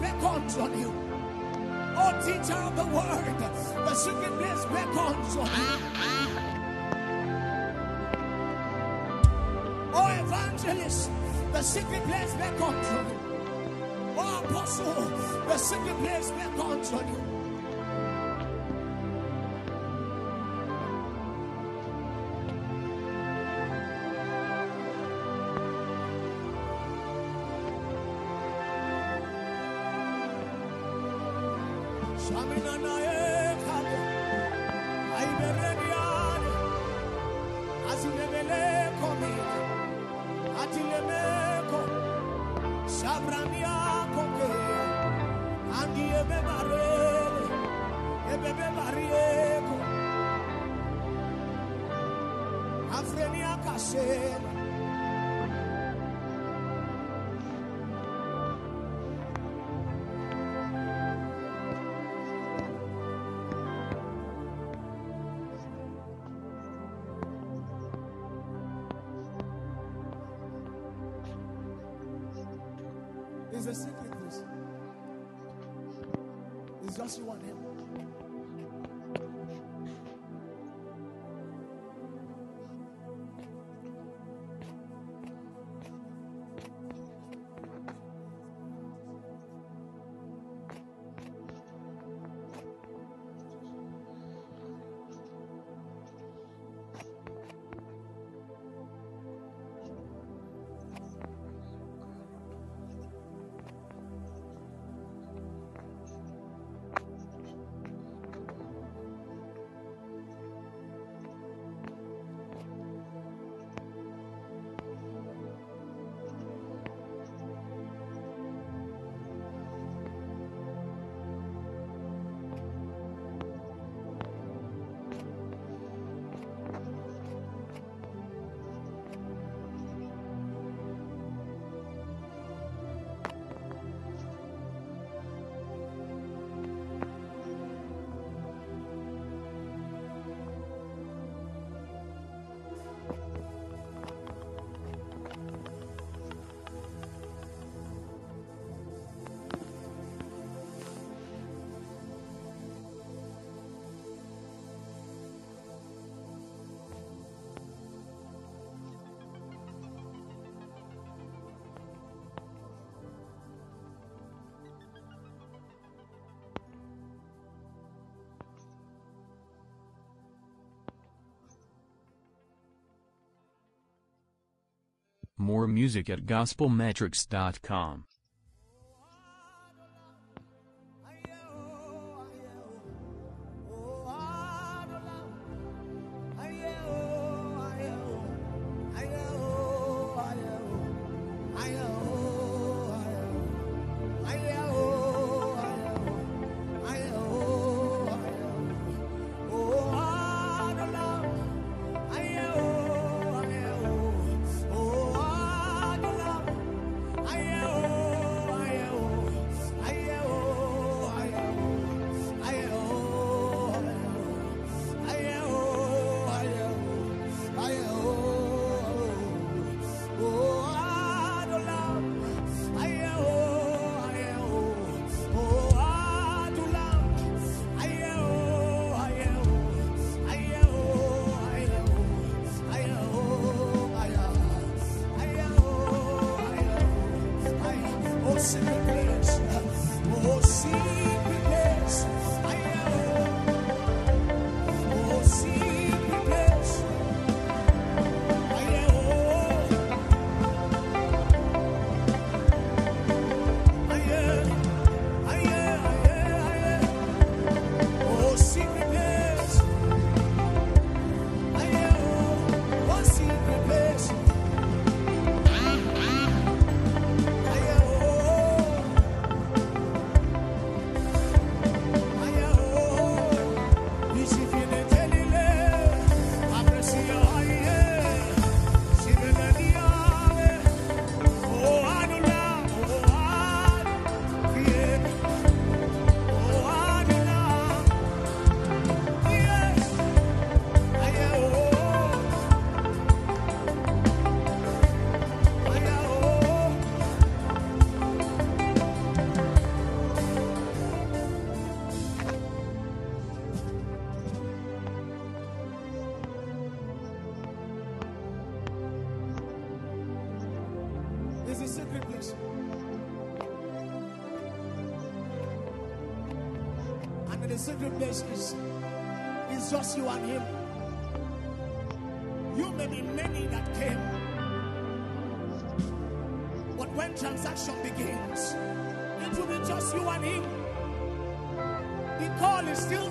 back on you. Oh, teacher of the word, the sickness back on you. Oh, evangelist, the sickness back on you. Oh, apostle, the sickness back on you. More music at gospelmetrics.com. transaction begins, it will be just you and him. The call is still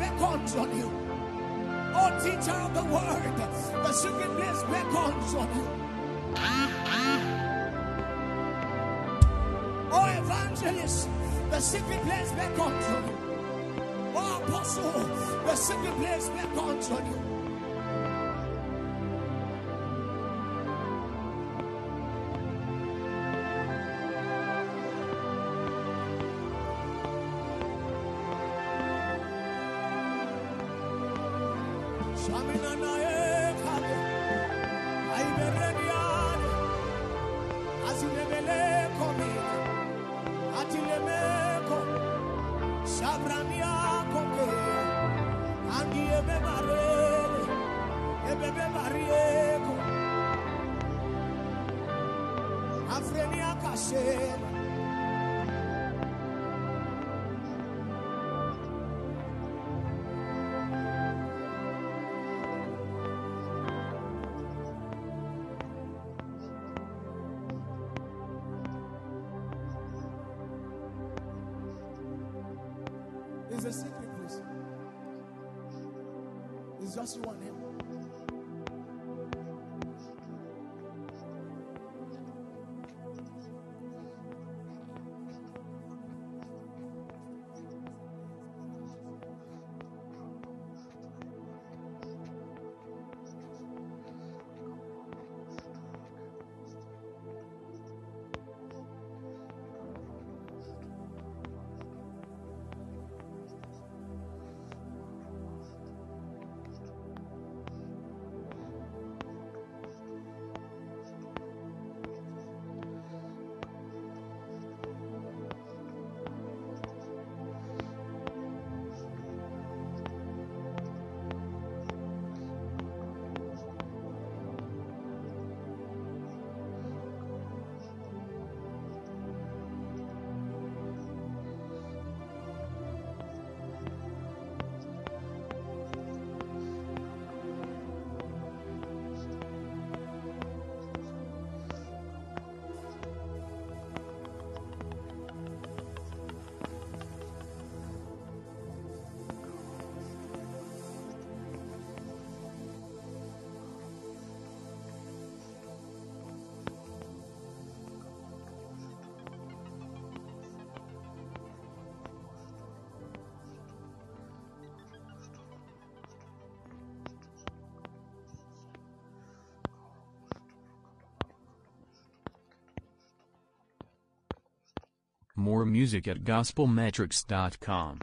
beckons on you. Oh, teacher of the word, the secret place beckons on you. Oh, evangelist, the secret place beckons on you. Oh, apostle, the secret place beckons on you. Just More music at gospelmetrics.com.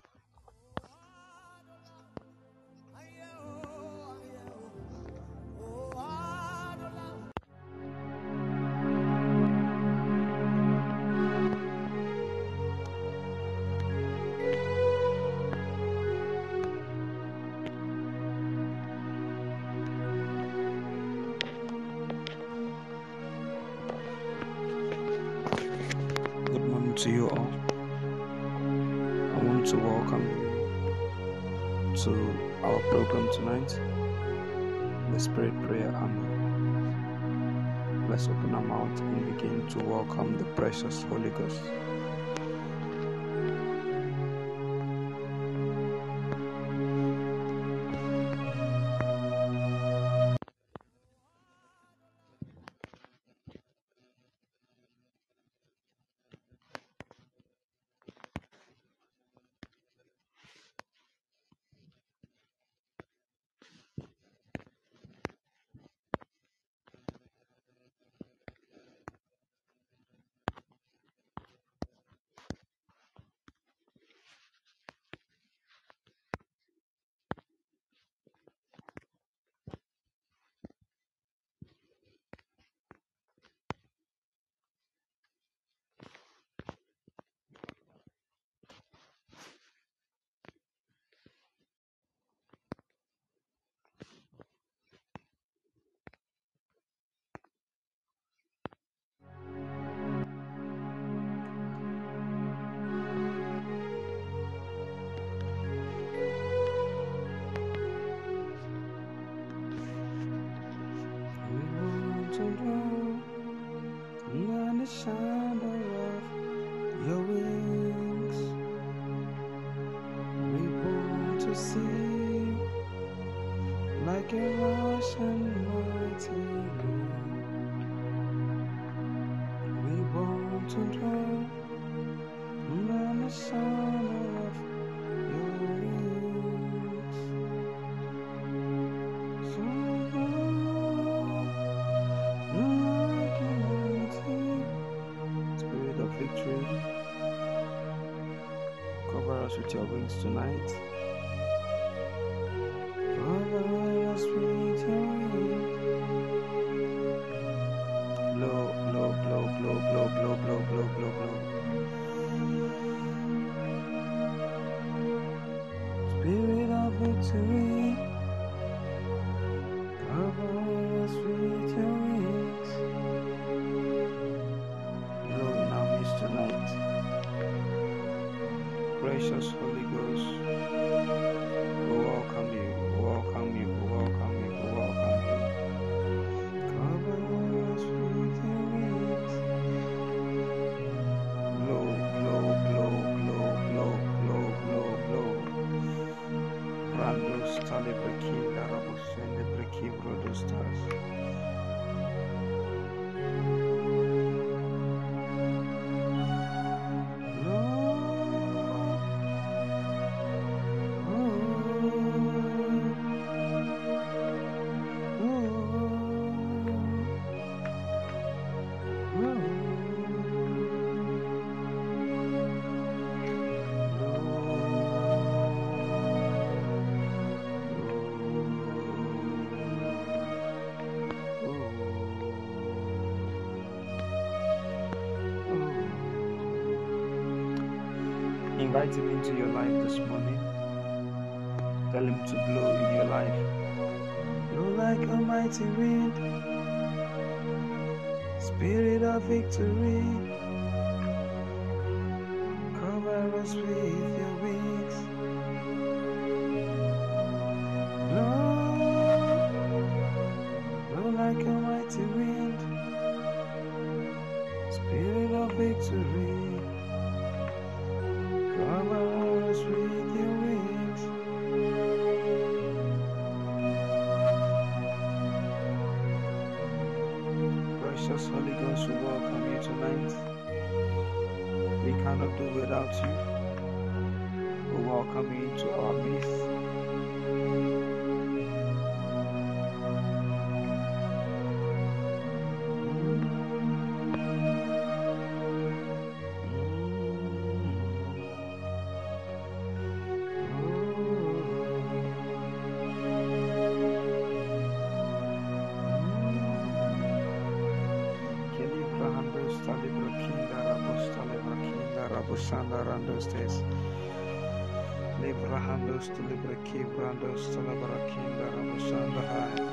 see like a rushing mighty wind. We want to know under the shadow of your wings. So like a mighty Spirit of victory, cover us with your wings tonight. blow, blow, blow, blow, blow, blow, blow. Spirit of victory, cover us with your wings. Blow in our midst tonight. Precious Holy Ghost. Kinda Robo Shende Breaking Brothers Stars. Invite him into your life this morning. Tell him to blow in your life. Blow like a mighty wind. Spirit of victory. Brandosta Libraki Brandosta Labrakinda Ramasanda Hai eh.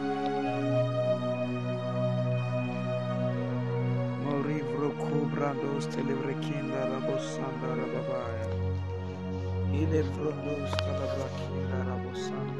Morivro Kubrandosta Librakinda Rabosanda Rababaya Ile Brandosta Labrakinda Rabosanda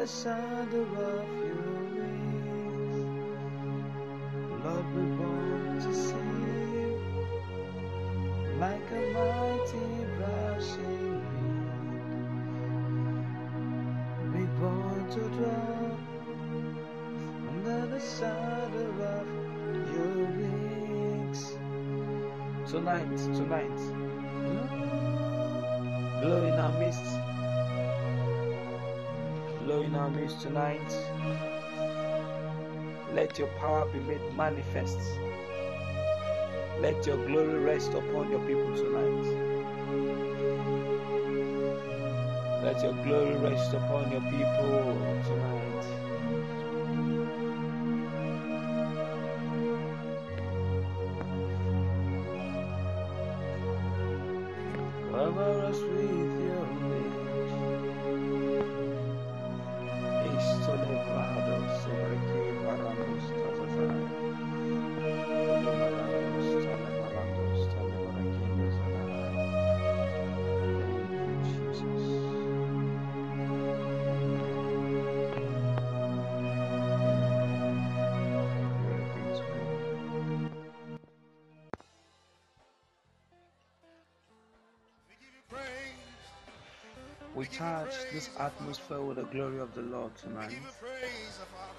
the sound of your wings. Lord, we're born to sing like a mighty rushing wind. We're born to draw. under the shadow of your wings. Tonight, tonight, hmm? glow in our midst midst tonight. Let your power be made manifest. Let your glory rest upon your people tonight. Let your glory rest upon your people tonight. This atmosphere with the glory of the Lord tonight. give praise, Father.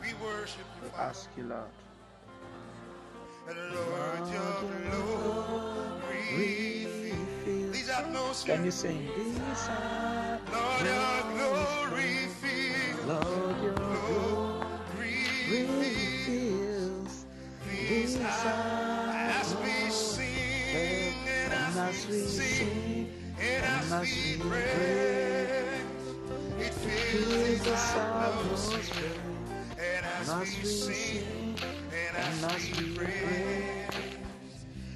We worship you, We Father. ask you, Lord. And Lord, your glory atmosphere. Can you sing this? Lord, your glory. Lord, your glory fills as we sing And as we sing as we pray. It fills atmosphere. atmosphere. And as we sing and as as we we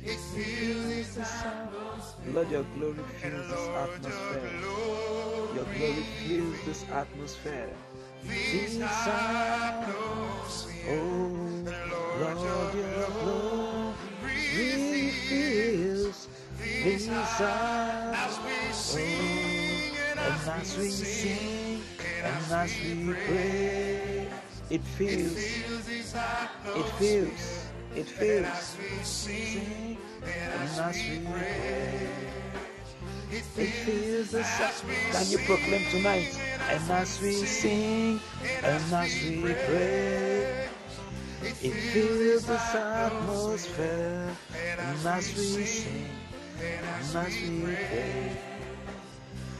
it fills this atmosphere. Lord, your glory fills this atmosphere. Your glory fills this atmosphere. this atmosphere. Oh, Lord, your glory fills this we sing and as we sing and as we pray, it feels, it feels, it feels. as we sing and as we pray, it feels the sound. Can you proclaim tonight? And as we sing and as we pray, it fills this atmosphere. And as we sing and as we pray,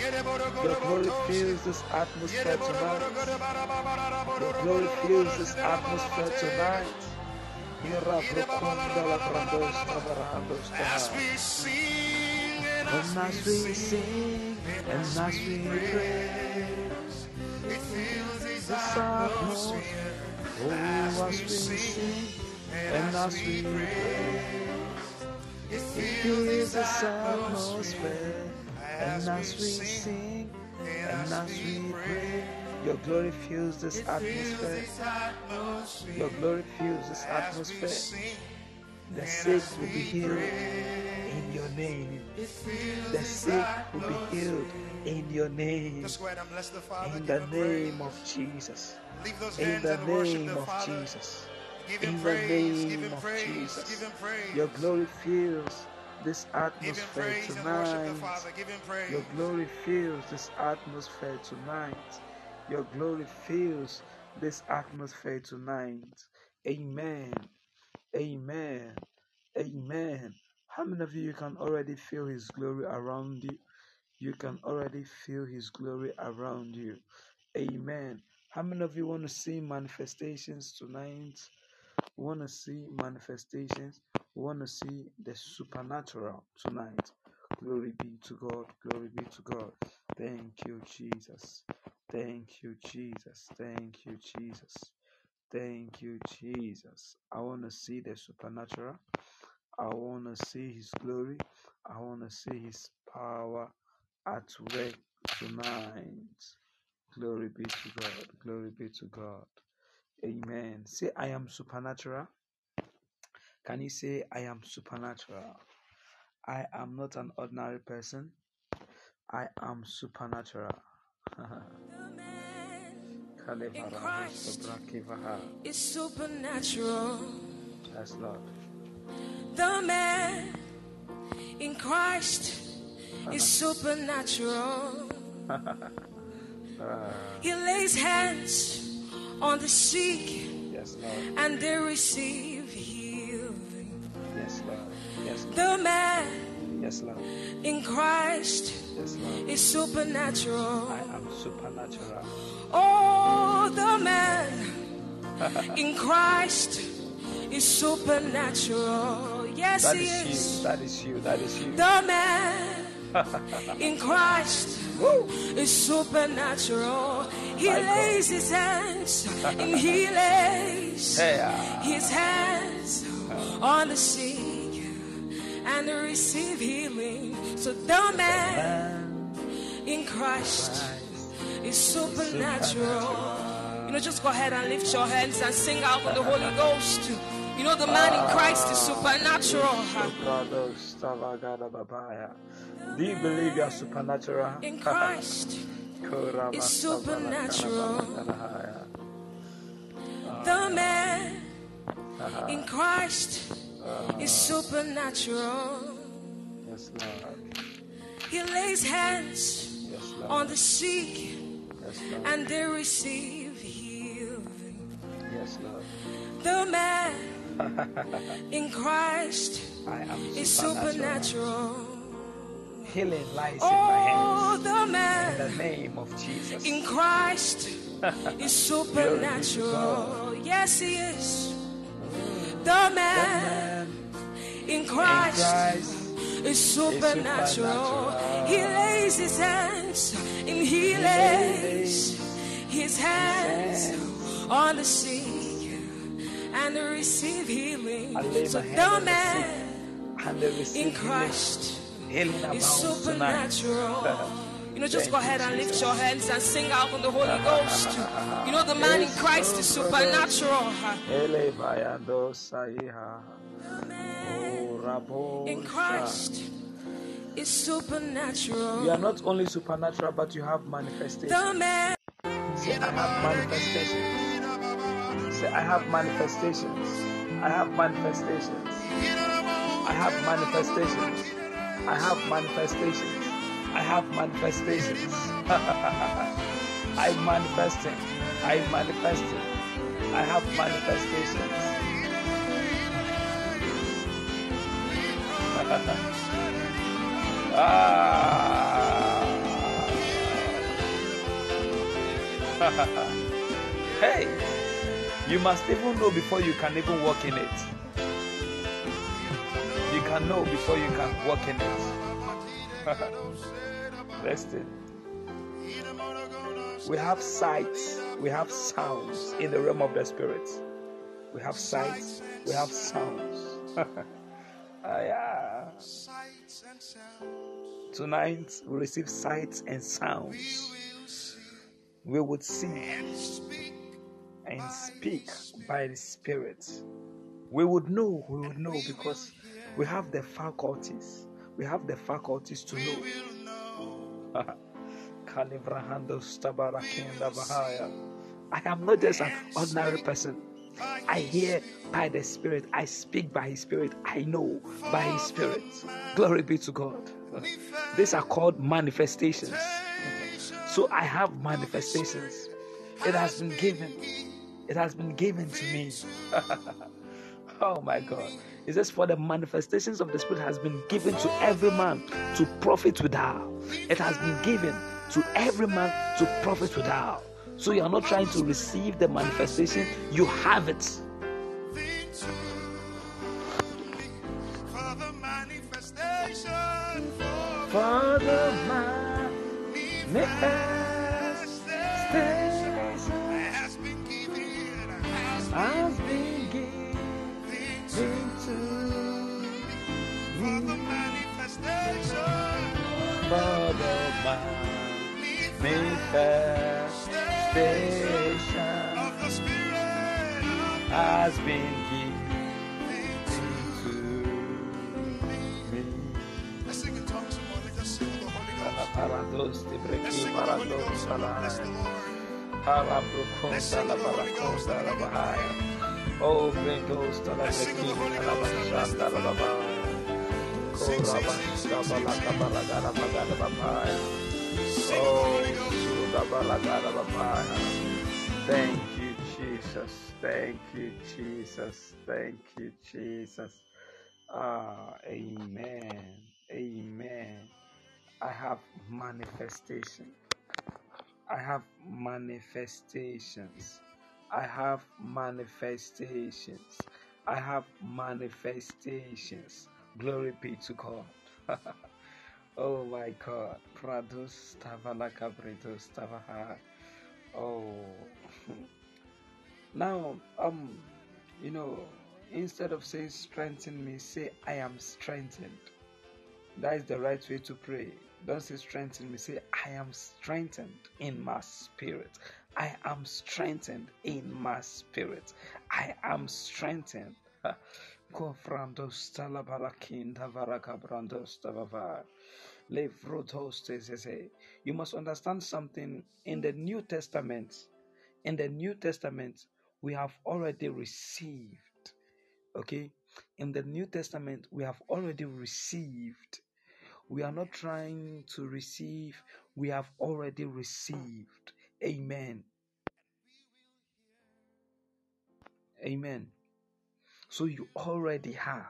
Your glory fills this atmosphere tonight. Your glory fills this atmosphere tonight. Ira Brokunda La Brandos Tabarados As we sing and as as we sing, and as we pray, it fills this atmosphere. oh, as we sing and as we pray, It fills this atmosphere. And as we sing and as we pray, your glory fills this atmosphere. Your glory fills this atmosphere. The sick will be healed in your name. The sick will be healed in your name. Just go ahead and bless the Father. In the name of Jesus. In hands the and worship name the of Jesus. Give him In the praise. Give name him of praise. Jesus. Give him praise. Your glory fills this atmosphere praise and worship the tonight. Father. Give him praise. Your glory fills this atmosphere tonight. Your glory fills this atmosphere tonight. Amen. Amen. Amen. How many of you can already feel His glory around you? You can already feel His glory around you. Amen. How many of you want to see manifestations tonight? Want to see manifestations? Want to see the supernatural tonight? Glory be to God. Glory be to God. Thank you, Jesus. Thank you, Jesus. Thank you, Jesus. Thank you, Jesus. I want to see the supernatural. I want to see His glory. I want to see His power at work tonight. Glory be to God. Glory be to God. Amen. Say, I am supernatural. Can you say, I am supernatural? I am not an ordinary person. I am supernatural. in Christ is supernatural. Yes, Lord. The man in Christ is supernatural. Ah. he lays hands on the sick Yes, and they receive The man Yes, Lord. in Christ Yes, Lord. is supernatural. I am supernatural. Oh, the man in Christ is supernatural. Yes, That he is is. you. That is you. That is you. The man in Christ is supernatural. He My God. lays his hands and he lays Hey, ah. his hands on the sick and receive healing. So the man in Christ is supernatural. You know, just go ahead and lift your hands and sing out with the Holy Ghost. You know, the man in Christ is supernatural. Soprados, Tavagada Babaya. Do you believe you are supernatural? In Christ, is supernatural. The man in Christ is supernatural. Yes, Lord. He lays hands Yes, Lord. on the sick Yes, Lord. and they receive healing. Yes, Lord. The man in Christ I am is supernatural. Healing lies in my oh, hands. Oh, the In the name of Jesus. in Christ is supernatural. Yes, he is. The man in Christ is supernatural. He lays his hands and he lays his hands on the sick and they receive healing. So the man and they receive in. Christ is supernatural. You know, just go ahead and lift your hands and sing out with the Holy Ghost. You know, the man in Christ is supernatural. Ele bayando saiha. Rabo In Christ is supernatural. You are not only supernatural, but you have manifestation. Say, I have manifestations. Say, I have manifestations. I have manifestations. I have manifestations. I have manifestations. I have manifestations. I'm manifesting. I'm manifesting. I have manifestations. ah. hey, you must even know before you can even walk in it. You can know before you can walk in it. Listen. We have sights, we have sounds in the realm of the spirit. We have sights, we have sounds. Ah, yeah. Tonight we receive sights and sounds. We would see and speak by the Spirit. We would know, we would know because we have the faculties. We have the faculties to know. I am not just an ordinary person. I hear by the Spirit. I speak by His Spirit. I know by His Spirit. Glory be to God. These are called manifestations. So I have manifestations. It has been given. It has been given to me. oh my God. It says, For the manifestations of the Spirit has been given to every man to profit without. It has been given to every man to profit without. So you are not trying to receive the manifestation, you have it. For the manifestation, above manifestation of the Spirit has been given to me. Let's sing in tongues, somebody. Sing the Holy Ghost. Let's the Holy Ghost. The Oh, Thank you, Jesus. Thank you, Jesus. Thank you, Jesus. Ah, amen. Amen. I have manifestation. I have manifestations. I have manifestations. I have manifestations. Glory be to God. oh my God. Pradus tavalaka bredus tavaha. Oh. now, um, you know, instead of saying strengthen me, say I am strengthened. That is the right way to pray. Don't say strengthen me. Say I am strengthened in my spirit. I am strengthened in my spirit. I am strengthened. Kofrandos talabarakinda varakabrandos tavava. Levrotos. You must understand something in the New Testament. In the New Testament, we have already received. Okay? In the New Testament, we have already received. We are not trying to receive, we have already received. Amen. Amen. So you already have.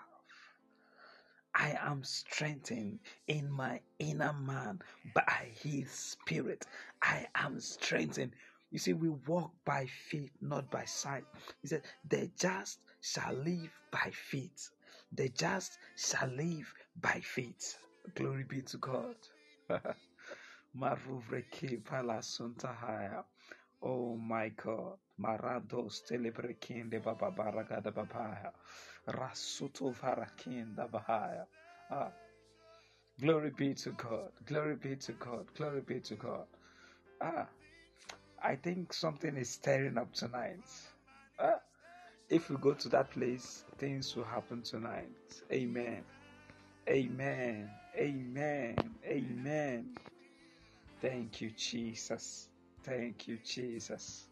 I am strengthened in my inner man by his spirit. I am strengthened. You see, we walk by faith, not by sight. He said, The just shall live by faith. The just shall live by faith. Glory be to God. Oh my God. Marados telebrekinde baba baragada babaya. Rasuto varakinda bahaya. Ah. Glory be to God. Glory be to God. Glory be to God. Ah. I think something is stirring up tonight. Ah. If we go to that place, things will happen tonight. Amen. Amen. Amen. Amen. Thank you, Jesus. Thank you, Jesus.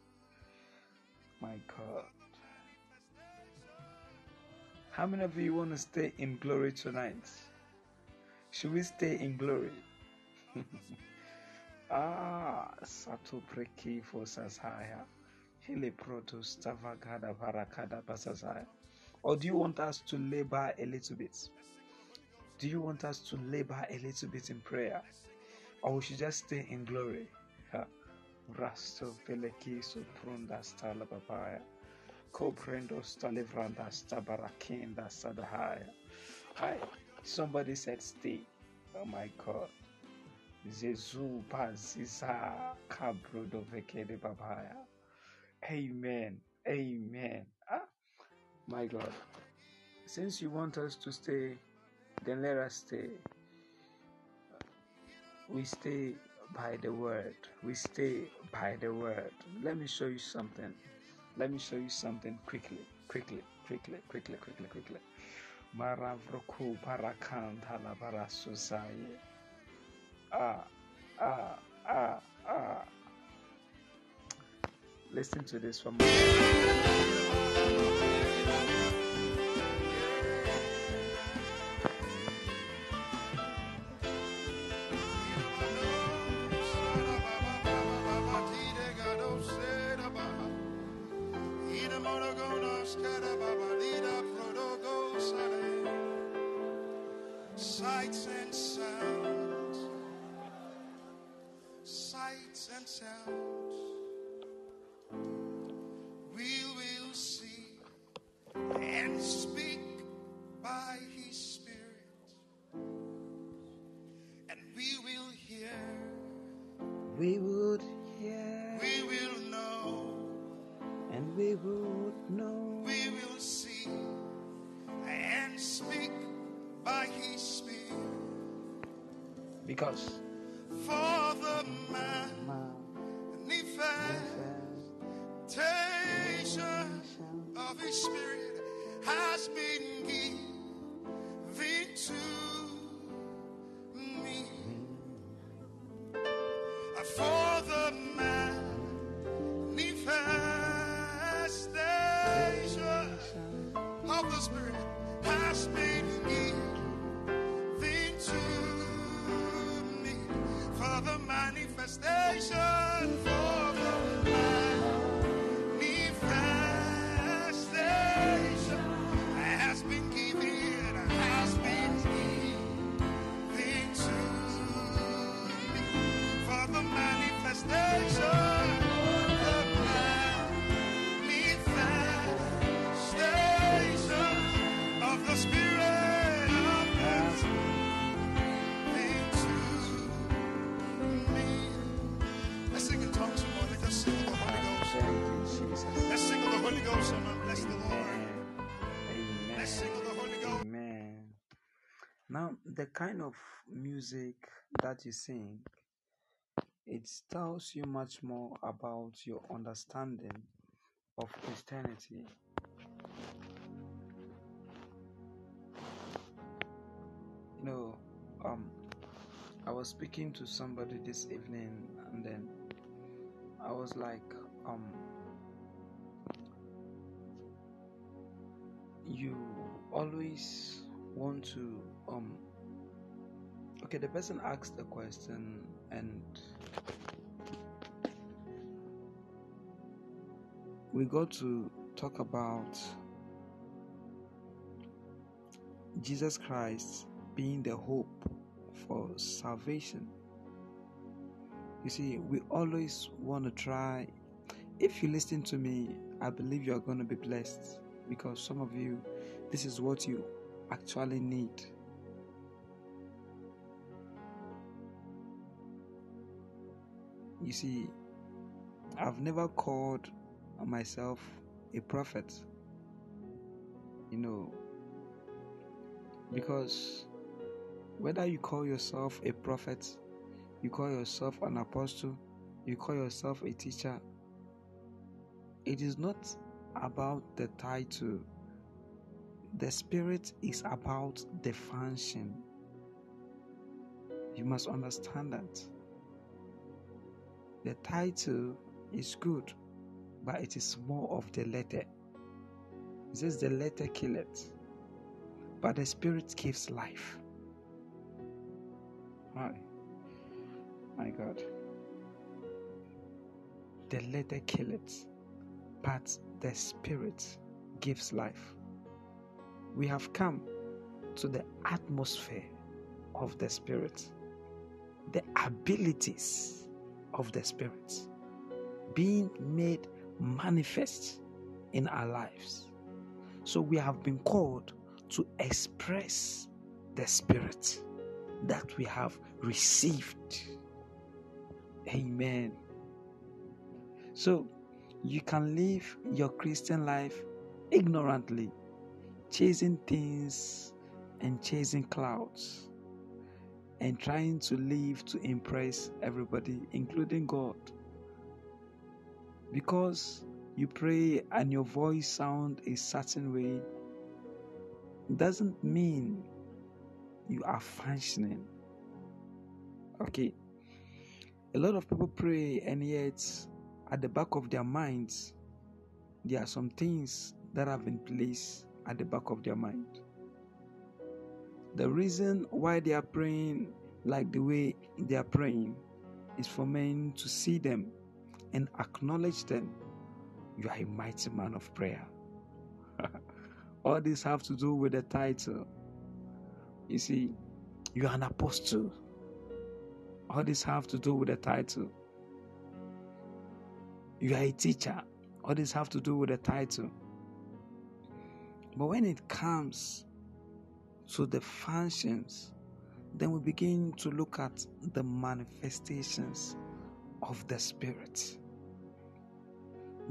My God. How many of you want to stay in glory tonight? Should we stay in glory? ah, Sato Preki Fosasaya. Hele Protos Tavagada Varakada Basasaya. Or do you want us to labor a little bit? Do you want us to labor a little bit in prayer? Or we should just stay in glory? Ha. Rasto Veleki Suprunda Stala Papaya. Coprendo Stalivranda Stabarakinda Sadahaya. Hi. Somebody said stay. Oh my God. Zezu Paziza Kabrudo Vekede Babaya. Amen. Amen. Ah, my God. Since you want us to stay, then let us stay. We stay by the word. We stay by the word. Let me show you something. Let me show you something quickly, quickly, quickly, quickly, quickly, quickly. Maravroku parakanta la barasusaye. Ah, ah, ah, ah. Listen to this from Sights Because kind of music that you sing, it tells you much more about your understanding of Christianity. You know, um, I was speaking to somebody this evening, and then I was like, um, you always want to um okay the person asked a question and we got to talk about jesus christ being the hope for salvation. You see we always want to try. If you listen to me i believe you are going to be blessed because some of you this is what you actually need you see i've never called myself a prophet you know because whether you call yourself a prophet you call yourself an apostle you call yourself a teacher it is not about the title. The spirit is about the function. You must understand that. The title is good, but it is more of the letter. It says the letter killeth, but the spirit gives life. My, my God. The letter killeth, but the Spirit gives life. We have come to the atmosphere of the Spirit, the abilities of the Spirit being made manifest in our lives. So we have been called to express the Spirit that we have received. Amen. So you can live your Christian life ignorantly, chasing things and chasing clouds, and trying to live to impress everybody, including God. Because you pray and your voice sound a certain way doesn't mean you are functioning. Okay. A lot of people pray and yet at the back of their minds, there are some things that have been placed at the back of their mind. The reason why they are praying like the way they are praying is for men to see them and acknowledge them. You are a mighty man of prayer. All this have to do with the title. You see, you are an apostle. All this have to do with the title. You are a teacher. All this have to do with the title. But when it comes to the functions, then we begin to look at the manifestations of the Spirit.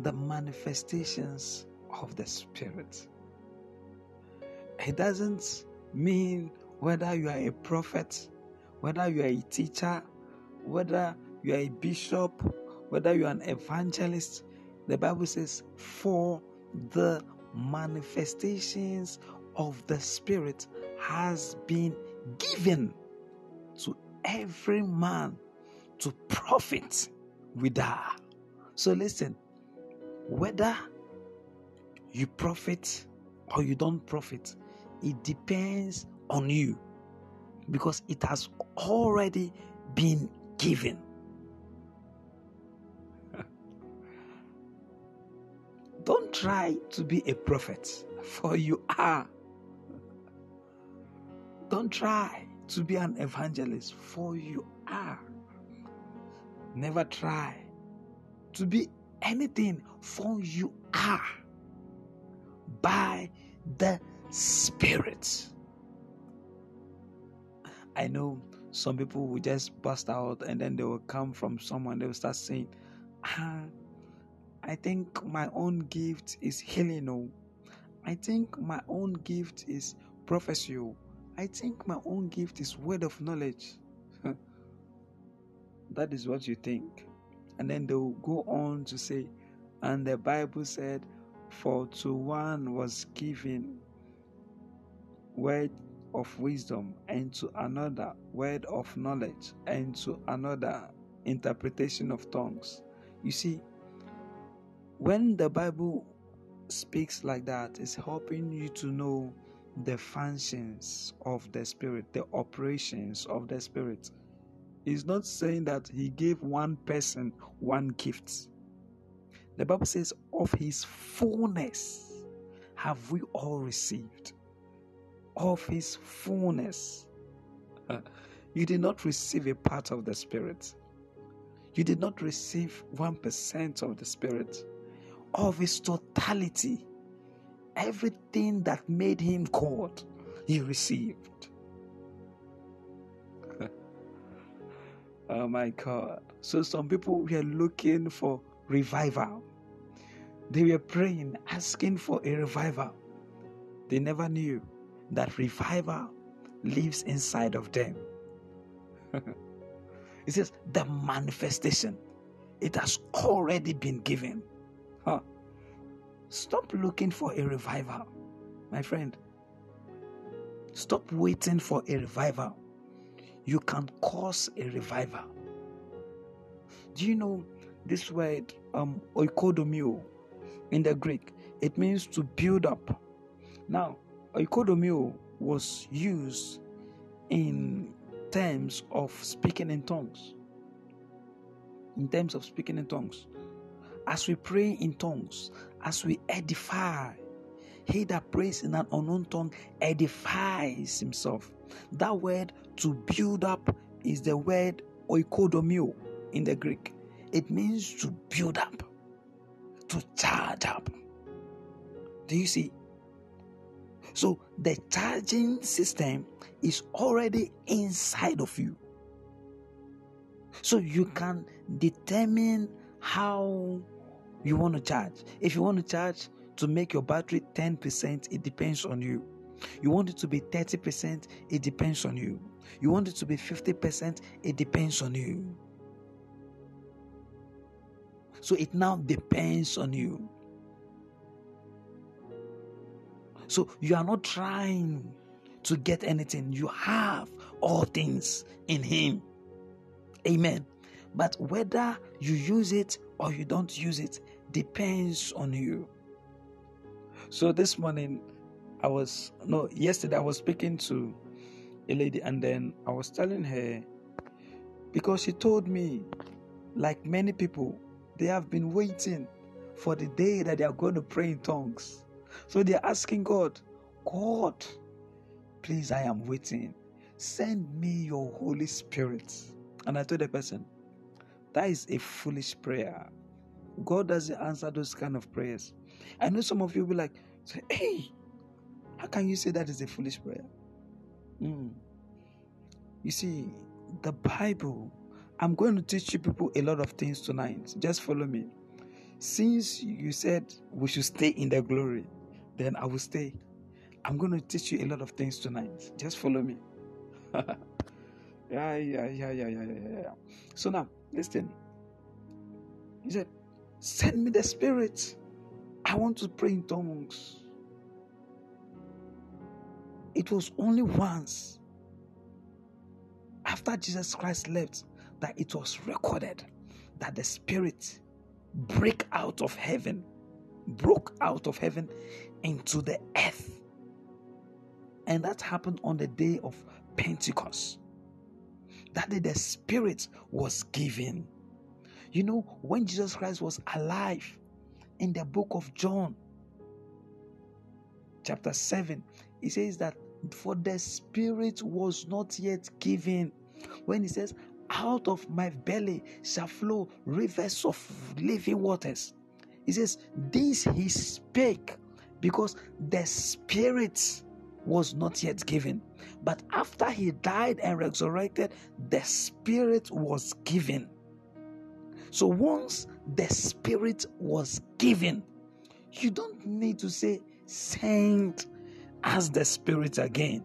The manifestations of the Spirit. It doesn't mean whether you are a prophet, whether you are a teacher, whether you are a bishop, whether you are an evangelist. The Bible says, for the manifestations of the Spirit has been given to every man to profit with her. So listen, whether you profit or you don't profit, it depends on you because it has already been given. Don't try to be a prophet, for you are. Don't try to be an evangelist, for you are. Never try to be anything, for you are by the Spirit. I know some people will just bust out and then they will come from someone, they will start saying, ah, I think my own gift is healing. Oh. I think my own gift is prophecy. I think my own gift is word of knowledge. that is what you think. And then they will go on to say, and the Bible said, For to one was given word of wisdom, and to another word of knowledge, and to another interpretation of tongues. You see, when the Bible speaks like that, it's helping you to know the functions of the Spirit, the operations of the Spirit. It's not saying that He gave one person one gift. The Bible says, Of His fullness have we all received of his fullness. You did not receive a part of the Spirit. You did not receive 1% of the Spirit. Of his totality. Everything that made him God, he received. oh my God. So some people were looking for revival. They were praying, asking for a revival. They never knew that revival lives inside of them. it says the manifestation, it has already been given. Huh. Stop looking for a revival, my friend. Stop waiting for a revival. You can cause a revival. Do you know this word, um, oikodomio, in the Greek? It means to build up. Now, Oikodomio was used in terms of speaking in tongues. In terms of speaking in tongues. As we pray in tongues, as we edify, he that prays in an unknown tongue edifies himself. That word to build up is the word oikodomio in the Greek. It means to build up, to charge up. Do you see? So the charging system is already inside of you. So you can determine how you want to charge. If you want to charge to make your battery 10%, it depends on you. You want it to be 30%, it depends on you. You want it to be 50%, it depends on you. So it now depends on you. So you are not trying to get anything. You have all things in Him. Amen. But whether you use it or you don't use it depends on you. So this morning, I was, no, yesterday I was speaking to a lady and then I was telling her because she told me, like many people, they have been waiting for the day that they are going to pray in tongues. So they're asking God, God, please, I am waiting. Send me your Holy Spirit. And I told the person, that is a foolish prayer. God doesn't answer those kind of prayers. I know some of you will be like, hey, how can you say that is a foolish prayer? Mm. You see, the Bible, I'm going to teach you people a lot of things tonight. Just follow me. Since you said we should stay in the glory, then I will stay. I'm going to teach you a lot of things tonight. Just follow me. yeah, yeah, yeah, yeah, yeah, yeah. So now, listen. He said, Send me the Spirit. I want to pray in tongues. It was only once after Jesus Christ left that it was recorded that the Spirit break out of heaven broke out of heaven into the earth. And that happened on the day of Pentecost. That day the Spirit was given. You know, when Jesus Christ was alive in the book of John, chapter 7, he says that for the Spirit was not yet given. When he says, Out of my belly shall flow rivers of living waters. He says, This he spake because the Spirit was not yet given. But after he died and resurrected, the Spirit was given. So once the Spirit was given, you don't need to say, Send as the Spirit again,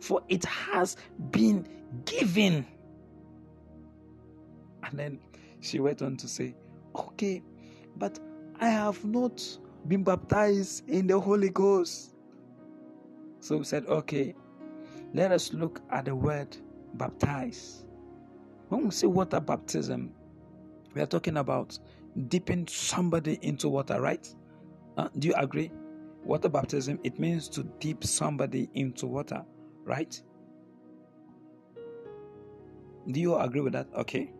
for it has been given. And then she went on to say, Okay, but I have not been baptized in the Holy Ghost. So we said, Okay, let us look at the word baptize. When we say water baptism, we are talking about dipping somebody into water, right? Uh, do you agree? Water baptism, it means to dip somebody into water, right? Do you agree with that? Okay.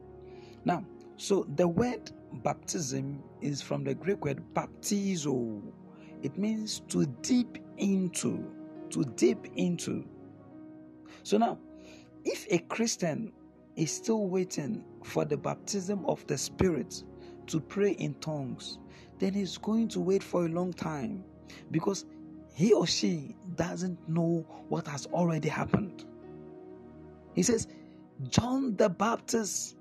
Now, so the word baptism is from the Greek word baptizo. It means to dip into, to dip into. So now, if a Christian is still waiting for the baptism of the Spirit to pray in tongues, then he's going to wait for a long time because he or she doesn't know what has already happened. He says, John the Baptist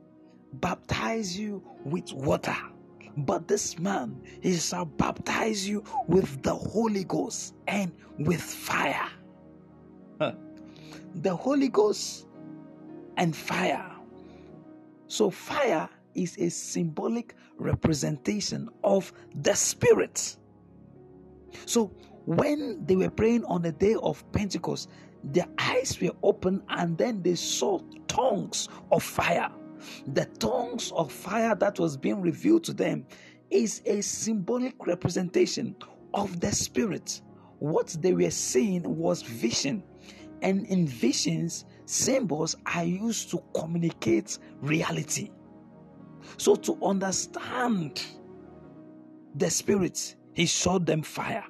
baptize you with water, but this man he shall baptize you with the Holy Ghost and with fire. The Holy Ghost and fire. So, fire is a symbolic representation of the Spirit. So, when they were praying on the day of Pentecost, their eyes were open and then they saw tongues of fire. The tongues of fire that was being revealed to them is a symbolic representation of the Spirit. What they were seeing was vision, and in visions, symbols are used to communicate reality. So, to understand the Spirit, He showed them fire.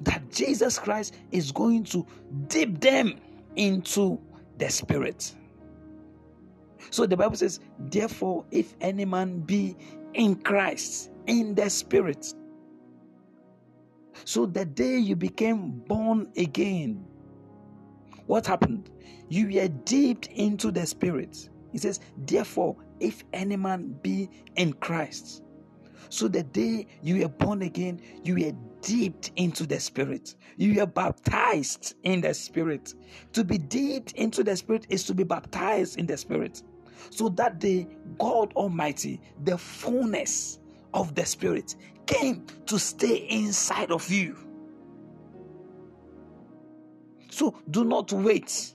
That Jesus Christ is going to dip them into the Spirit. So the Bible says, Therefore, if any man be in Christ, in the Spirit. So the day you became born again, what happened? You were dipped into the Spirit. He says, Therefore, if any man be in Christ. So the day you were born again, you were dipped into the Spirit. You were baptized in the Spirit. To be dipped into the Spirit is to be baptized in the Spirit. So that day, God Almighty, the fullness of the Spirit, came to stay inside of you. So do not wait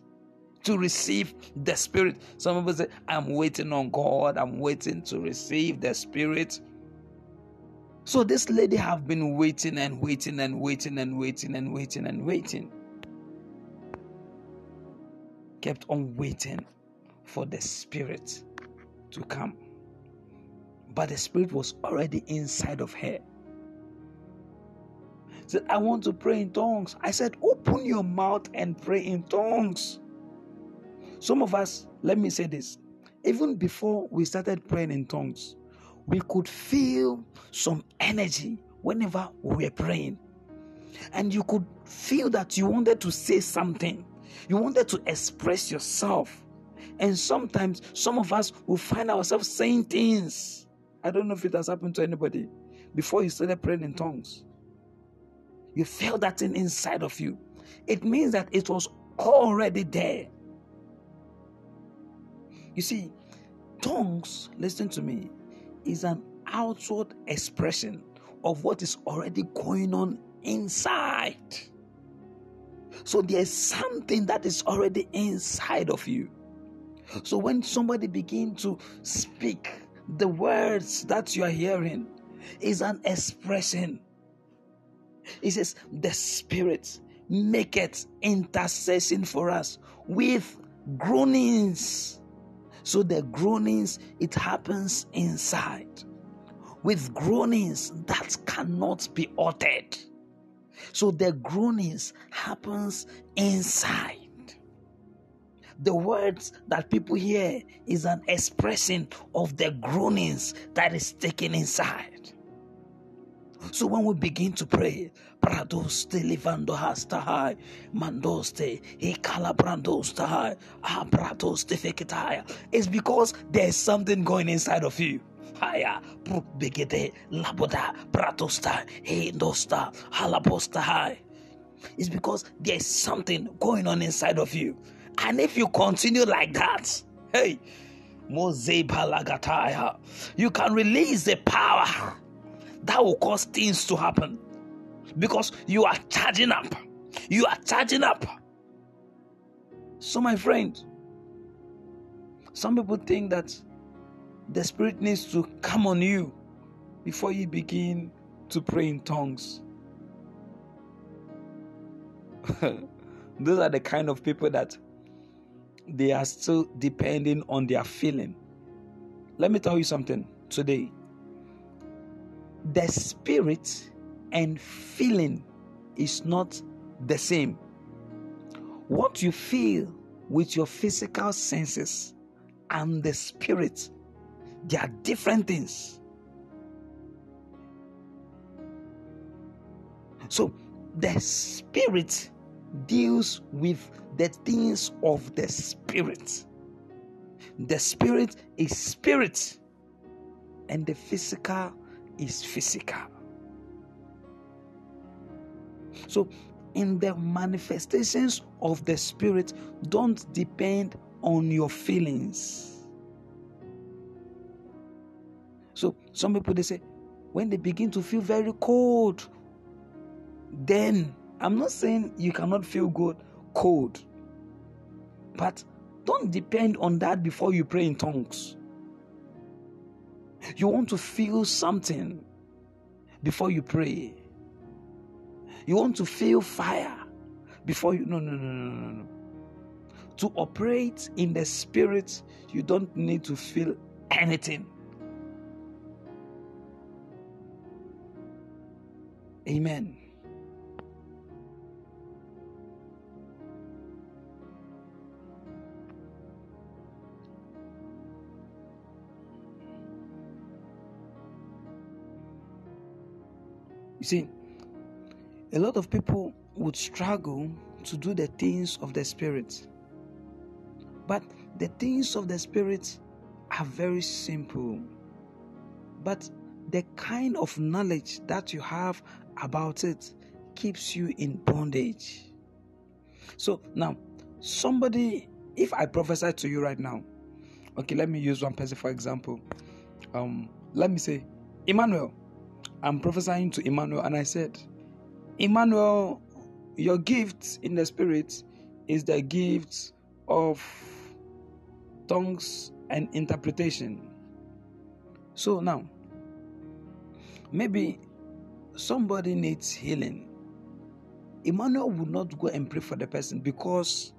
to receive the Spirit. Some people say, I'm waiting on God, I'm waiting to receive the Spirit. So this lady have been waiting and waiting and waiting and waiting and waiting and waiting. Kept on waiting for the Spirit to come. But the Spirit was already inside of her. Said, I want to pray in tongues. I said, Open your mouth and pray in tongues. Some of us, let me say this, even before we started praying in tongues, we could feel some energy whenever we were praying. And you could feel that you wanted to say something, you wanted to express yourself. And sometimes some of us will find ourselves saying things. I don't know if it has happened to anybody before you started praying in tongues. You felt that thing inside of you. It means that it was already there. You see, tongues, listen to me, is an outward expression of what is already going on inside. So there's something that is already inside of you. So when somebody begin to speak the words that you are hearing, is an expression. It says, The Spirit maketh intercession for us with groanings. So the groanings, it happens inside. With groanings that cannot be uttered. So the groanings happens inside. The words that people hear is an expression of the groanings that is taken inside. So when we begin to pray, Prados te livando hasta high, mandoste, e calabrandos te high, ah, abrados te fekitaya. It's because there's something going inside of you. Haya, begede, laboda, pratosta, dosta, halabosta high. It's because there's something going on inside of you. And if you continue like that, hey, you can release the power that will cause things to happen because you are charging up. You are charging up. So, my friend, some people think that the Spirit needs to come on you before you begin to pray in tongues. Those are the kind of people that they are still depending on their feeling. Let me tell you something today. The spirit and feeling is not the same. What you feel with your physical senses and the spirit, they are different things. So the spirit deals with the things of the spirit. The spirit is spirit, and the physical is physical. So, in the manifestations of the spirit, don't depend on your feelings. So, some people they say, when they begin to feel very cold, then I'm not saying you cannot feel good cold, but don't depend on that before you pray in tongues. You want to feel something before you pray. You want to feel fire before you. No, no, no, no, no. To operate in the spirit, you don't need to feel anything. Amen. You see, a lot of people would struggle to do the things of the Spirit. But the things of the Spirit are very simple. But the kind of knowledge that you have about it keeps you in bondage. So now, somebody, if I prophesy to you right now, okay, let me use one person for example. Um, let me say, Emmanuel, I'm prophesying to Emmanuel, and I said, Emmanuel, your gift in the spirit is the gift of tongues and interpretation. So now, maybe somebody needs healing. Emmanuel would not go and pray for the person because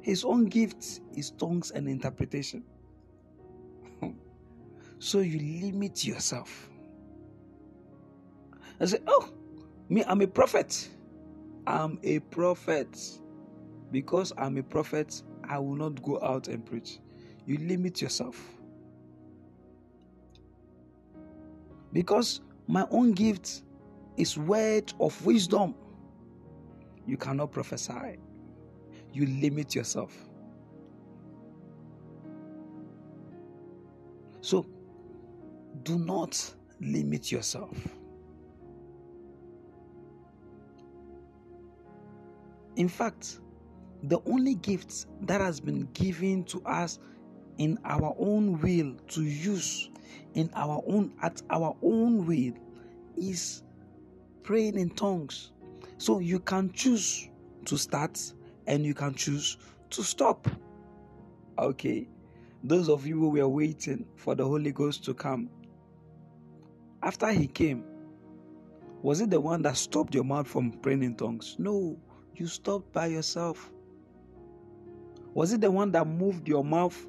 his own gift is tongues and interpretation. so you limit yourself. I say, Oh, me, I'm a prophet. I'm a prophet. Because I'm a prophet, I will not go out and preach. You limit yourself. Because my own gift is word of wisdom. You cannot prophesy. You limit yourself. So, do not limit yourself. In fact, the only gift that has been given to us in our own will to use in our own at our own will is praying in tongues. So you can choose to start and you can choose to stop. Okay. Those of you who were waiting for the Holy Ghost to come, After he came, was it the one that stopped your mouth from praying in tongues? No, you stopped by yourself. Was it the one that moved your mouth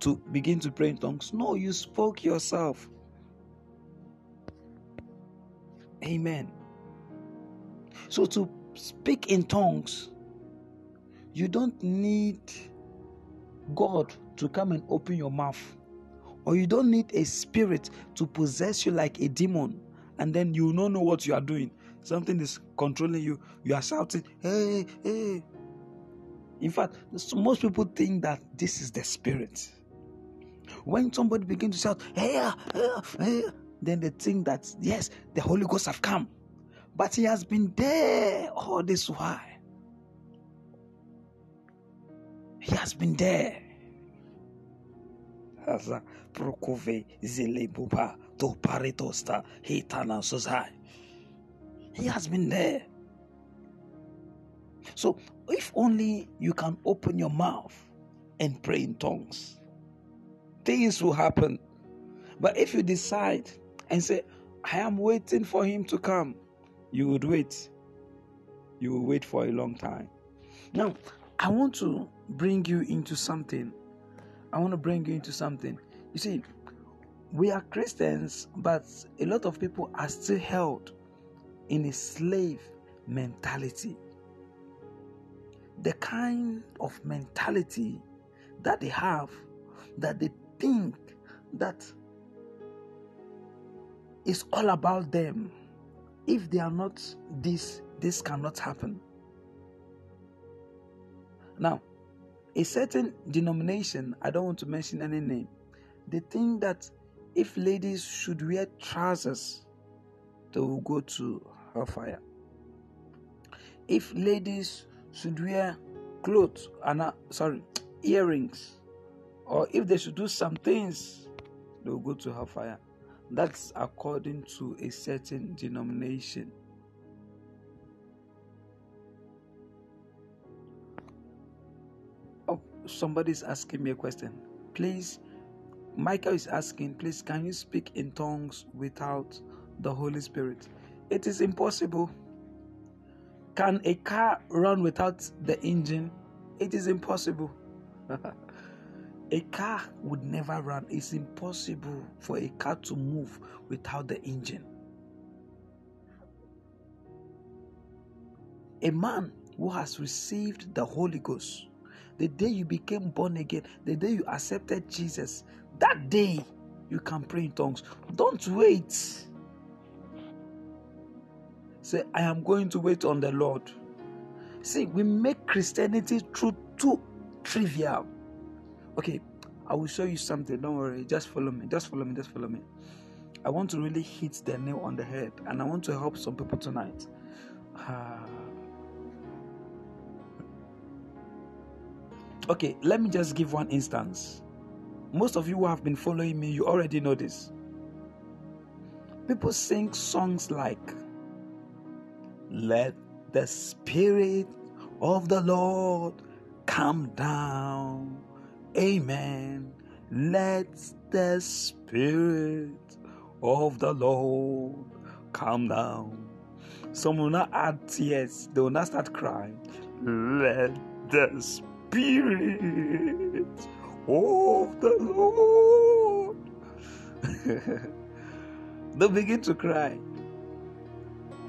to begin to pray in tongues? No, you spoke yourself. Amen. So to speak in tongues, you don't need God to come and open your mouth, or you don't need a spirit to possess you like a demon, and then you don't know what you are doing. Something is controlling you. You are shouting, "Hey, hey!" In fact, most people think that this is the spirit. When somebody begins to shout, "Hey, ah, hey, ah, hey!" then they think that yes, the Holy Ghost have come, but he has been there all this while. He has been there. Prokove zele buba to paritosta hitana sozai. He has been there. So if only you can open your mouth and pray in tongues, things will happen. But if you decide and say, I am waiting for him to come, you would wait. You will wait for a long time. Now, I want to bring you into something. I want to bring you into something. You see, we are Christians, but a lot of people are still held in a slave mentality. The kind of mentality that they have that they think that is all about them. If they are not this, this cannot happen. Now, a certain denomination, I don't want to mention any name, they think that if ladies should wear trousers, they will go to hellfire. If ladies should wear clothes and uh, sorry, earrings, or if they should do some things, they will go to hellfire. That's according to a certain denomination. Oh, somebody's asking me a question. Please, Michael is asking, please, can you speak in tongues without the Holy Spirit? It is impossible. Can a car run without the engine? It is impossible. a car would never run. It's impossible for a car to move without the engine. A man who has received the Holy Ghost, the day you became born again, the day you accepted Jesus, that day you can pray in tongues. Don't wait. Say, I am going to wait on the Lord. See, we make Christianity too, too trivial. Okay, I will show you something. Don't worry. Just follow me. Just follow me. Just follow me. I want to really hit the nail on the head and I want to help some people tonight. Uh, okay, let me just give one instance. Most of you who have been following me, you already know this. People sing songs like, Let the Spirit of the Lord come down. Amen. Let the Spirit of the Lord come down. Some will not add tears, they will not start crying. Let the Spirit of the Lord. they begin to cry.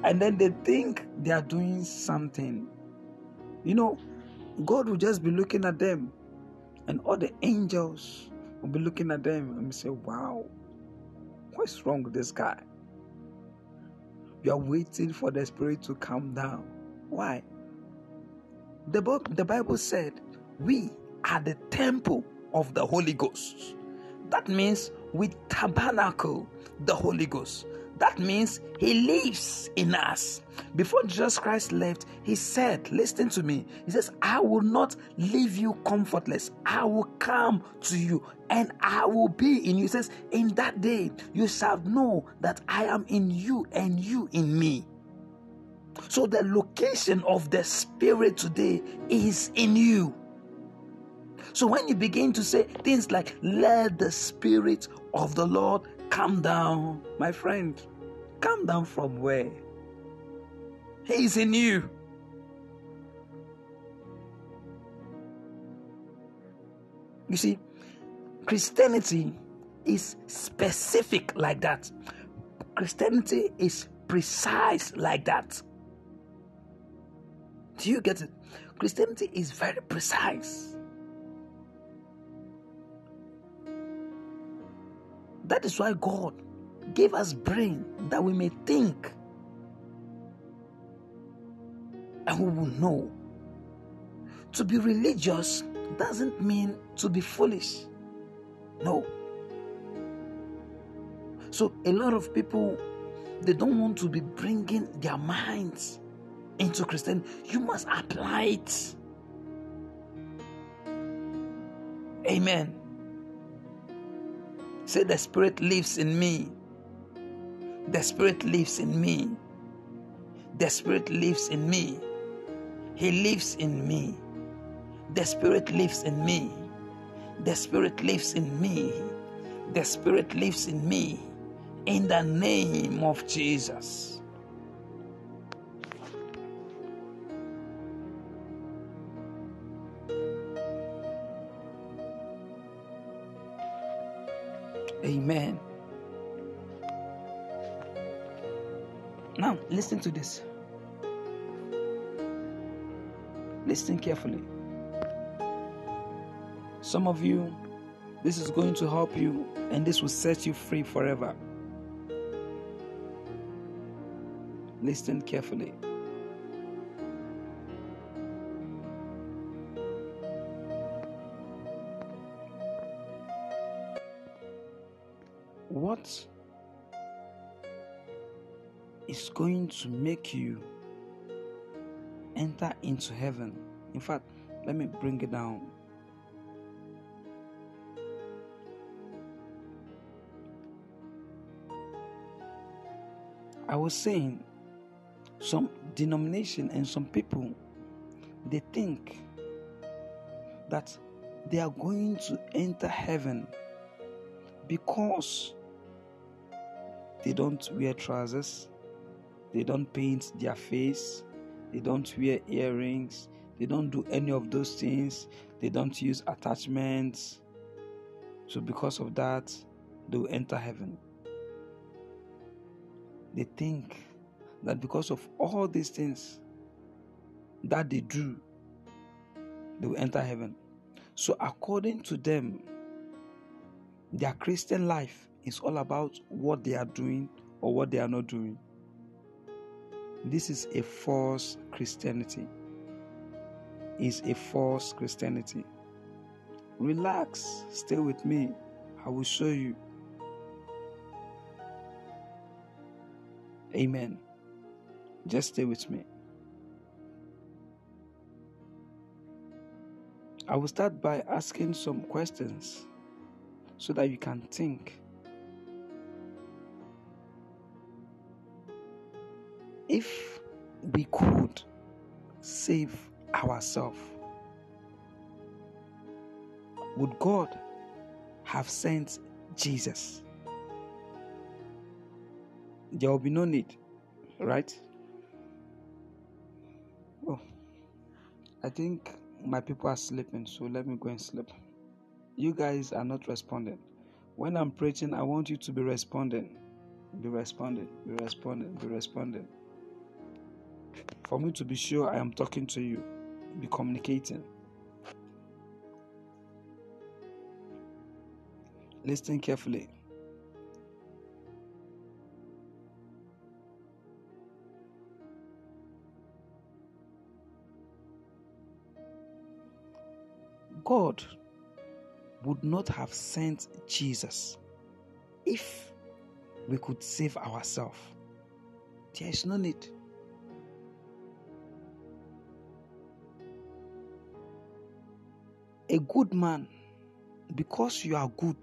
And then they think they are doing something. You know, God will just be looking at them, and all the angels will be looking at them and say, Wow, what's wrong with this guy? You are waiting for the Spirit to come down. Why? The, the Bible said, We are the temple of the Holy Ghost. That means we tabernacle the Holy Ghost. That means He lives in us. Before Jesus Christ left, He said, Listen to me. He says, I will not leave you comfortless. I will come to you and I will be in you. He says, In that day, you shall know that I am in you and you in me. So, the location of the Spirit today is in you. So when you begin to say things like, let the Spirit of the Lord Calm down, my friend. Calm down from where? He is in you. You see, Christianity is specific like that. Christianity is precise like that. Do you get it? Christianity is very precise. That is why God gave us brain that we may think and we will know. To be religious doesn't mean to be foolish. No. So a lot of people they don't want to be bringing their minds into Christian. You must apply it. Amen. Say, the Spirit lives in me. The Spirit lives in me. The Spirit lives in me. He lives in me. The Spirit lives in me. The Spirit lives in me. The Spirit lives in me. In the name of Jesus. Amen. Now, listen to this. Listen carefully. Some of you, this is going to help you and this will set you free forever. Listen carefully. What is going to make you enter into heaven? In fact, let me bring it down. I was saying some denomination and some people they think that they are going to enter heaven because they don't wear trousers, they don't paint their face, they don't wear earrings, they don't do any of those things, they don't use attachments. So, because of that, they will enter heaven. They think that because of all these things that they do, they will enter heaven. So, according to them, their Christian life is all about what they are doing or what they are not doing. This is a false Christianity. Is a false Christianity. Relax, stay with me. I will show you. Amen. Just stay with me. I will start by asking some questions so that you can think. If we could save ourselves, would God have sent Jesus? There will be no need, right? Oh, I think my people are sleeping, so let me go and sleep. You guys are not responding. When I'm preaching, I want you to be responding. Be responding, be responding, be responding. For me to be sure I am talking to you, be communicating. Listen carefully. God would not have sent Jesus if we could save ourselves. There is no need. A good man, because you are good,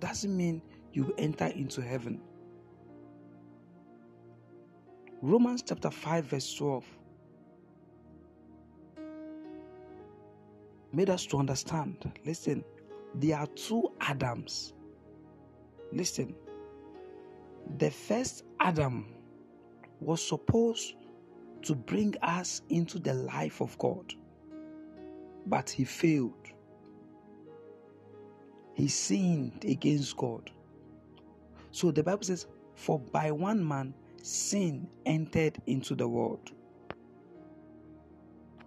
doesn't mean you enter into heaven. Romans chapter 5, verse 12 made us to understand listen, there are two Adams. Listen, the first Adam was supposed to bring us into the life of God, but he failed. He sinned against God. So the Bible says, For by one man sin entered into the world.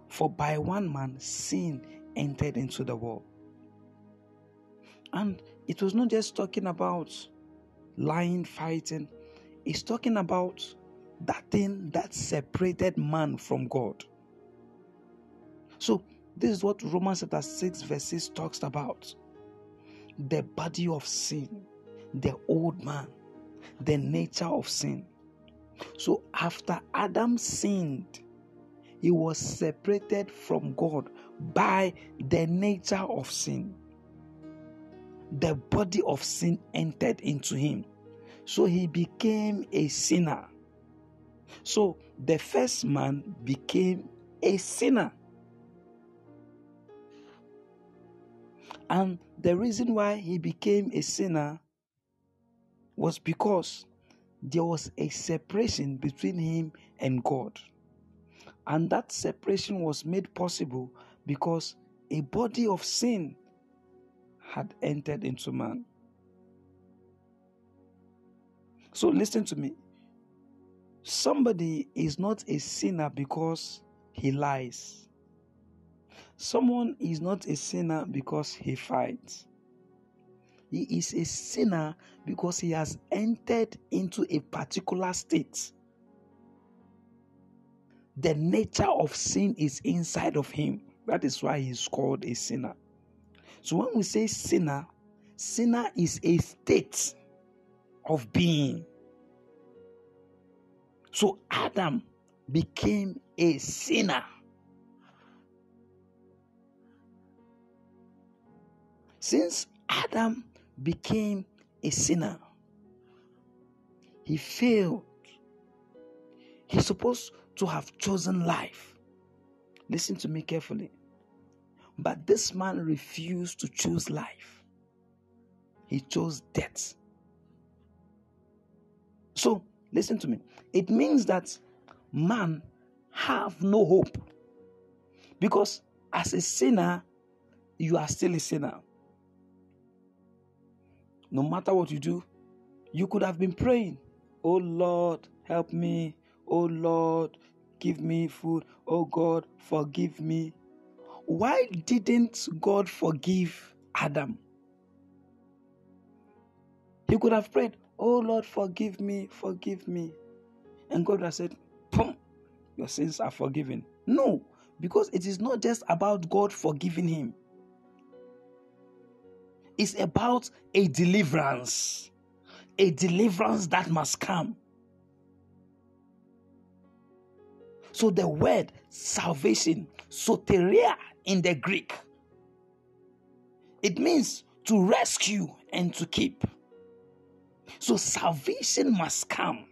For by one man sin entered into the world. And it was not just talking about lying, fighting, it's talking about that thing that separated man from God. So, this is what Romans chapter 6, verse 6 talks about the body of sin, the old man, the nature of sin. So, after Adam sinned, he was separated from God by the nature of sin. The body of sin entered into him. So he became a sinner. So the first man became a sinner. And the reason why he became a sinner was because there was a separation between him and God. And that separation was made possible because a body of sin had entered into man. So listen to me. Somebody is not a sinner because he lies. Someone is not a sinner because he fights. He is a sinner because he has entered into a particular state. The nature of sin is inside of him. That is why he is called a sinner. So when we say sinner, sinner is a state of being. So Adam became a sinner. Since Adam became a sinner, he failed. He's supposed to have chosen life. Listen to me carefully. But this man refused to choose life, he chose death. So, listen to me. It means that man have no hope. Because as a sinner, you are still a sinner. No matter what you do, you could have been praying, Oh Lord, help me. Oh Lord, give me food. Oh God, forgive me. Why didn't God forgive Adam? He could have prayed, Oh Lord, forgive me, forgive me. And God has said, Boom, your sins are forgiven. No, because it is not just about God forgiving him, it's about a deliverance, a deliverance that must come. So the word salvation, soteria in the Greek, it means to rescue and to keep. So salvation must come.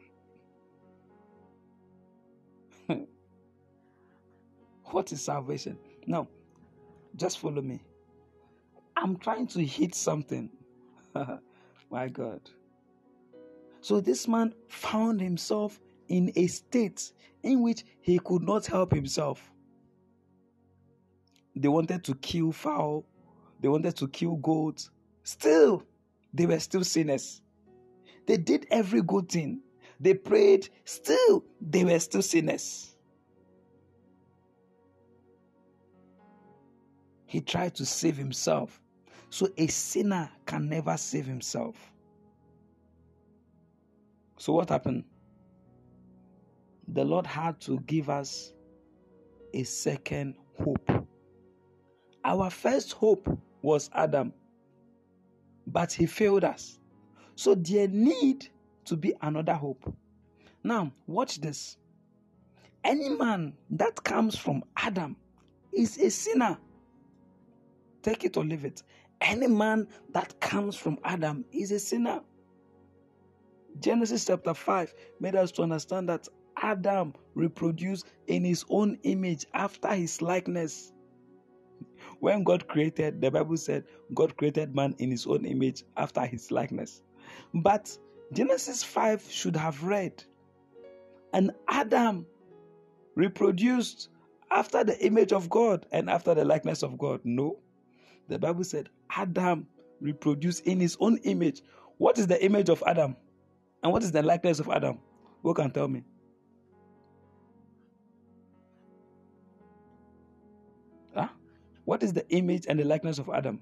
what is salvation? Now, just follow me. I'm trying to hit something. My God. So this man found himself in a state in which he could not help himself. They wanted to kill fowl, they wanted to kill goats. Still, they were still sinners. They did every good thing. They prayed, still, they were still sinners. He tried to save himself. So a sinner can never save himself. So what happened? The Lord had to give us a second hope. Our first hope was Adam, but he failed us. So there need to be another hope. Now, watch this. Any man that comes from Adam is a sinner. Take it or leave it. Any man that comes from Adam is a sinner. Genesis chapter 5 made us to understand that Adam reproduced in his own image after his likeness. When God created, the Bible said God created man in his own image after his likeness. But Genesis 5 should have read, and Adam reproduced after the image of God and after the likeness of God. No. The Bible said Adam reproduced in his own image. What is the image of Adam? And what is the likeness of Adam? Who can tell me? Huh? What is the image and the likeness of Adam?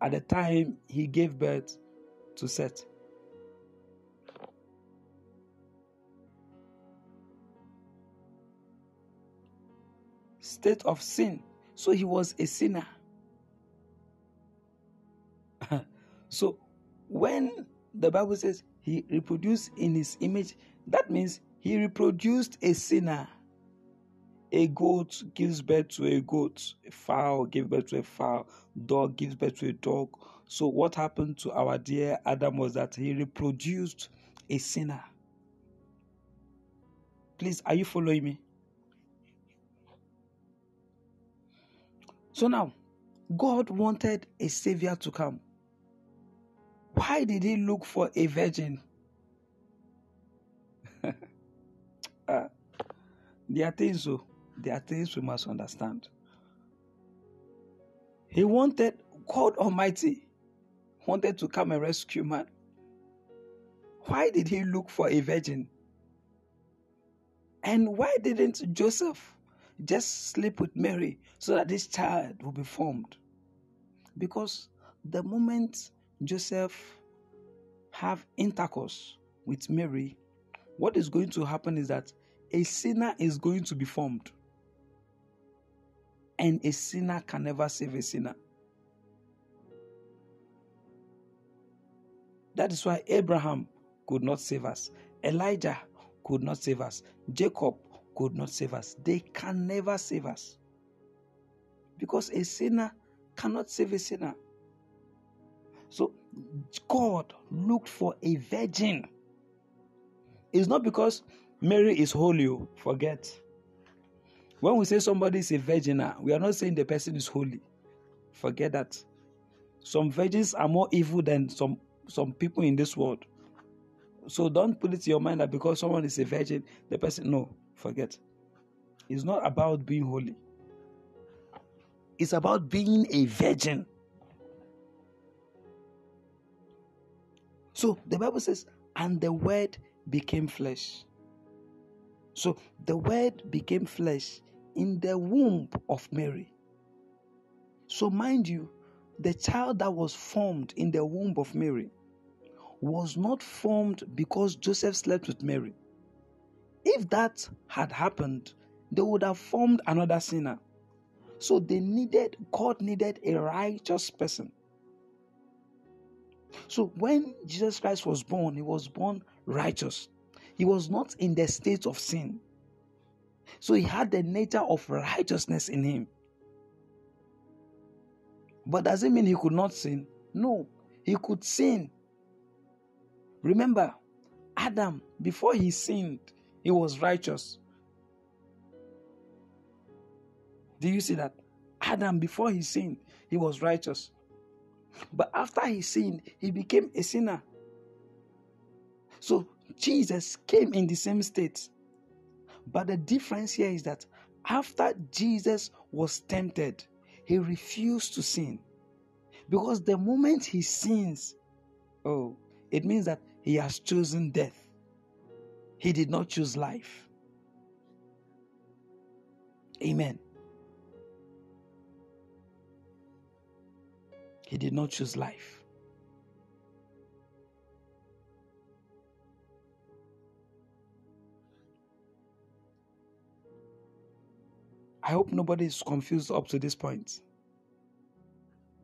At the time he gave birth to Seth. State of sin. So he was a sinner. so when the Bible says he reproduced in his image, that means he reproduced a sinner. A goat gives birth to a goat, a fowl gives birth to a fowl, dog gives birth to a dog. So, what happened to our dear Adam was that he reproduced a sinner. Please, are you following me? So now, God wanted a savior to come. Why did he look for a virgin? uh, there are things, so there are things we must understand. He wanted God Almighty wanted to come and rescue man. Why did he look for a virgin? And why didn't Joseph just sleep with Mary so that this child will be formed? Because the moment Joseph have intercourse with Mary, what is going to happen is that a sinner is going to be formed. And a sinner can never save a sinner. That is why Abraham could not save us. Elijah could not save us. Jacob could not save us. They can never save us. Because a sinner cannot save a sinner. So God looked for a virgin. It's not because Mary is holy, oh, forget. When we say somebody is a virgin, ah, we are not saying the person is holy. Forget that. Some virgins are more evil than some, some people in this world. So don't put it in your mind that because someone is a virgin, the person, no, forget. It's not about being holy, it's about being a virgin. So the Bible says, and the word became flesh. So the word became flesh in the womb of Mary. So, mind you, the child that was formed in the womb of Mary was not formed because Joseph slept with Mary. If that had happened, they would have formed another sinner. So they needed, God needed a righteous person. So when Jesus Christ was born, he was born righteous. He was not in the state of sin. So he had the nature of righteousness in him. But does it mean he could not sin? No, he could sin. Remember, Adam, before he sinned, he was righteous. Do you see that? Adam, before he sinned, he was righteous. But after he sinned, he became a sinner. So Jesus came in the same state. But the difference here is that after Jesus was tempted, he refused to sin. Because the moment he sins, oh, it means that he has chosen death. He did not choose life. Amen. He did not choose life. I hope nobody is confused up to this point.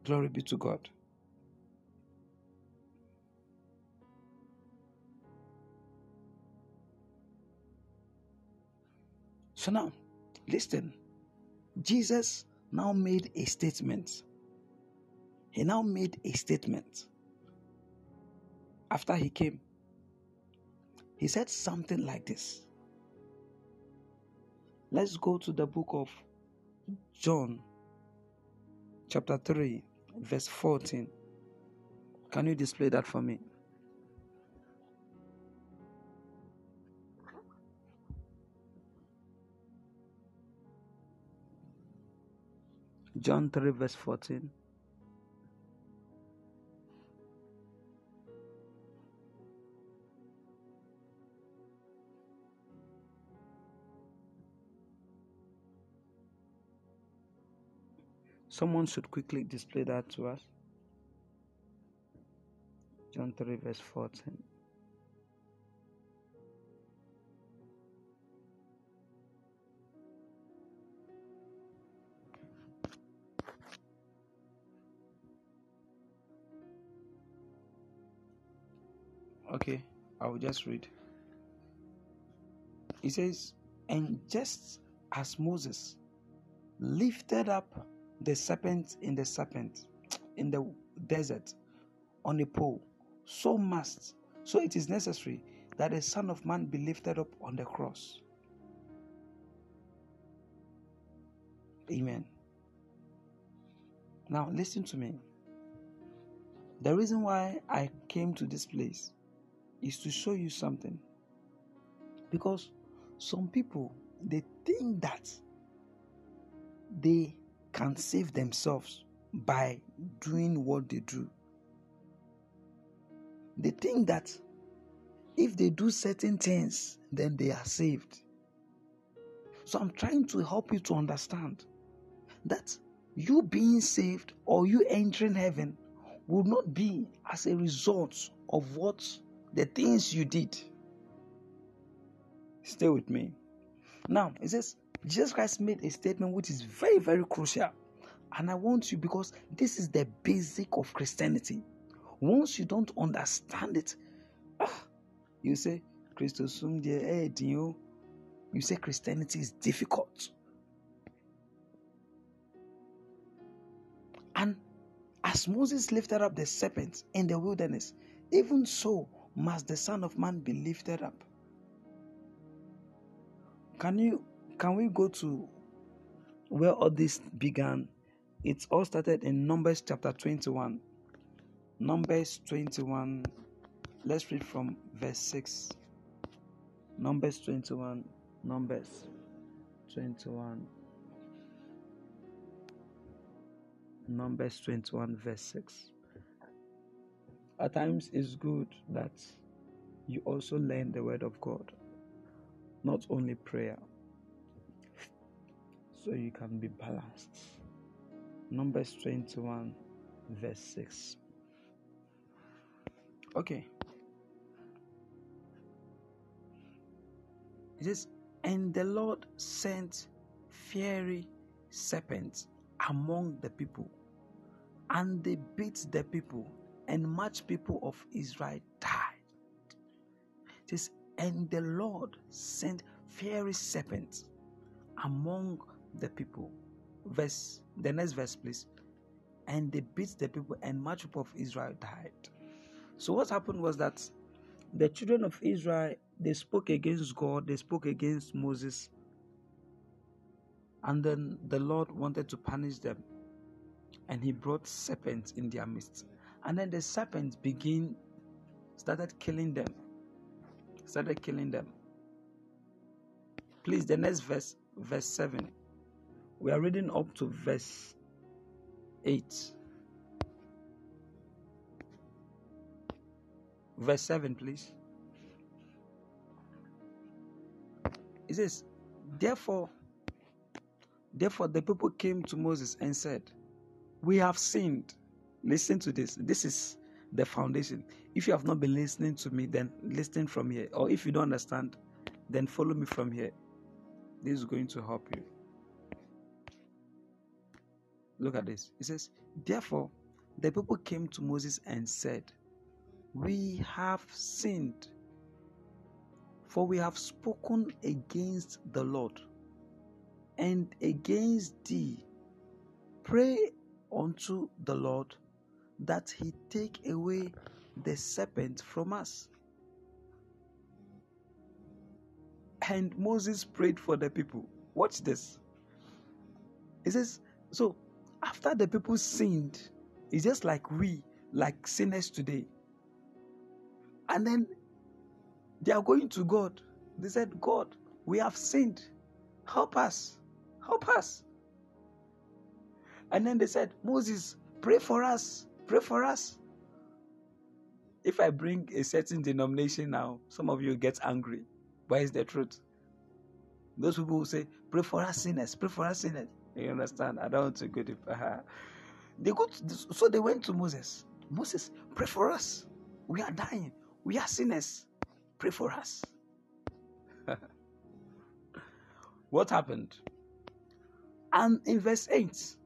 Glory be to God. So now, listen. Jesus now made a statement. He now made a statement after he came. He said something like this. Let's go to the book of John, chapter 3, verse 14. Can you display that for me? John 3, verse 14. Someone should quickly display that to us. John 3, verse 14. Okay, I will just read. It says, And just as Moses lifted up the serpent in the serpent in the desert on a pole, so must, so it is necessary that the Son of Man be lifted up on the cross. Amen. Now, listen to me. The reason why I came to this place is to show you something. Because some people they think that they can save themselves by doing what they do. They think that if they do certain things, then they are saved. So I'm trying to help you to understand that you being saved or you entering heaven will not be as a result of what the things you did. Stay with me. Now, it says Jesus Christ made a statement which is very, very crucial. And I want you because this is the basic of Christianity. Once you don't understand it, ah, you say, Christosum you say Christianity is difficult. And as Moses lifted up the serpent in the wilderness, even so must the Son of Man be lifted up. Can you can we go to where all this began? It all started in Numbers chapter 21. Numbers 21. Let's read from verse 6. Numbers 21. Numbers 21. Numbers 21, verse 6. At times, it's good that you also learn the Word of God, not only prayer, so you can be balanced. Numbers 21, verse 6. Okay. It says, And the Lord sent fiery serpents among the people, and they beat the people and much people of Israel died. It says, and the Lord sent fiery serpents among the people. Verse the next verse, please. And they beat the people, and much people of Israel died. So what happened was that the children of Israel they spoke against God, they spoke against Moses, and then the Lord wanted to punish them, and He brought serpents in their midst. And then the serpents begin started killing them. Started killing them. Please, the next verse, verse 7. We are reading up to verse 8. Verse 7, please. It says, Therefore, therefore the people came to Moses and said, We have sinned Listen to this. This is the foundation. If you have not been listening to me, then listen from here. Or if you don't understand, then follow me from here. This is going to help you. Look at this. It says, Therefore, the people came to Moses and said, We have sinned, for we have spoken against the Lord and against thee. Pray unto the Lord that he take away the serpent from us. And Moses prayed for the people. Watch this. He says, So after the people sinned, it's just like we, like sinners today. And then they are going to God. They said, God, we have sinned. Help us. Help us. And then they said, Moses, pray for us. Pray for us. If I bring a certain denomination now, some of you get angry. But it's the truth. Those people who say, pray for us sinners, pray for us sinners. You understand? I don't want to go deep. They go to, so they went to Moses. Moses, pray for us. We are dying. We are sinners. Pray for us. what happened? And in verse 8,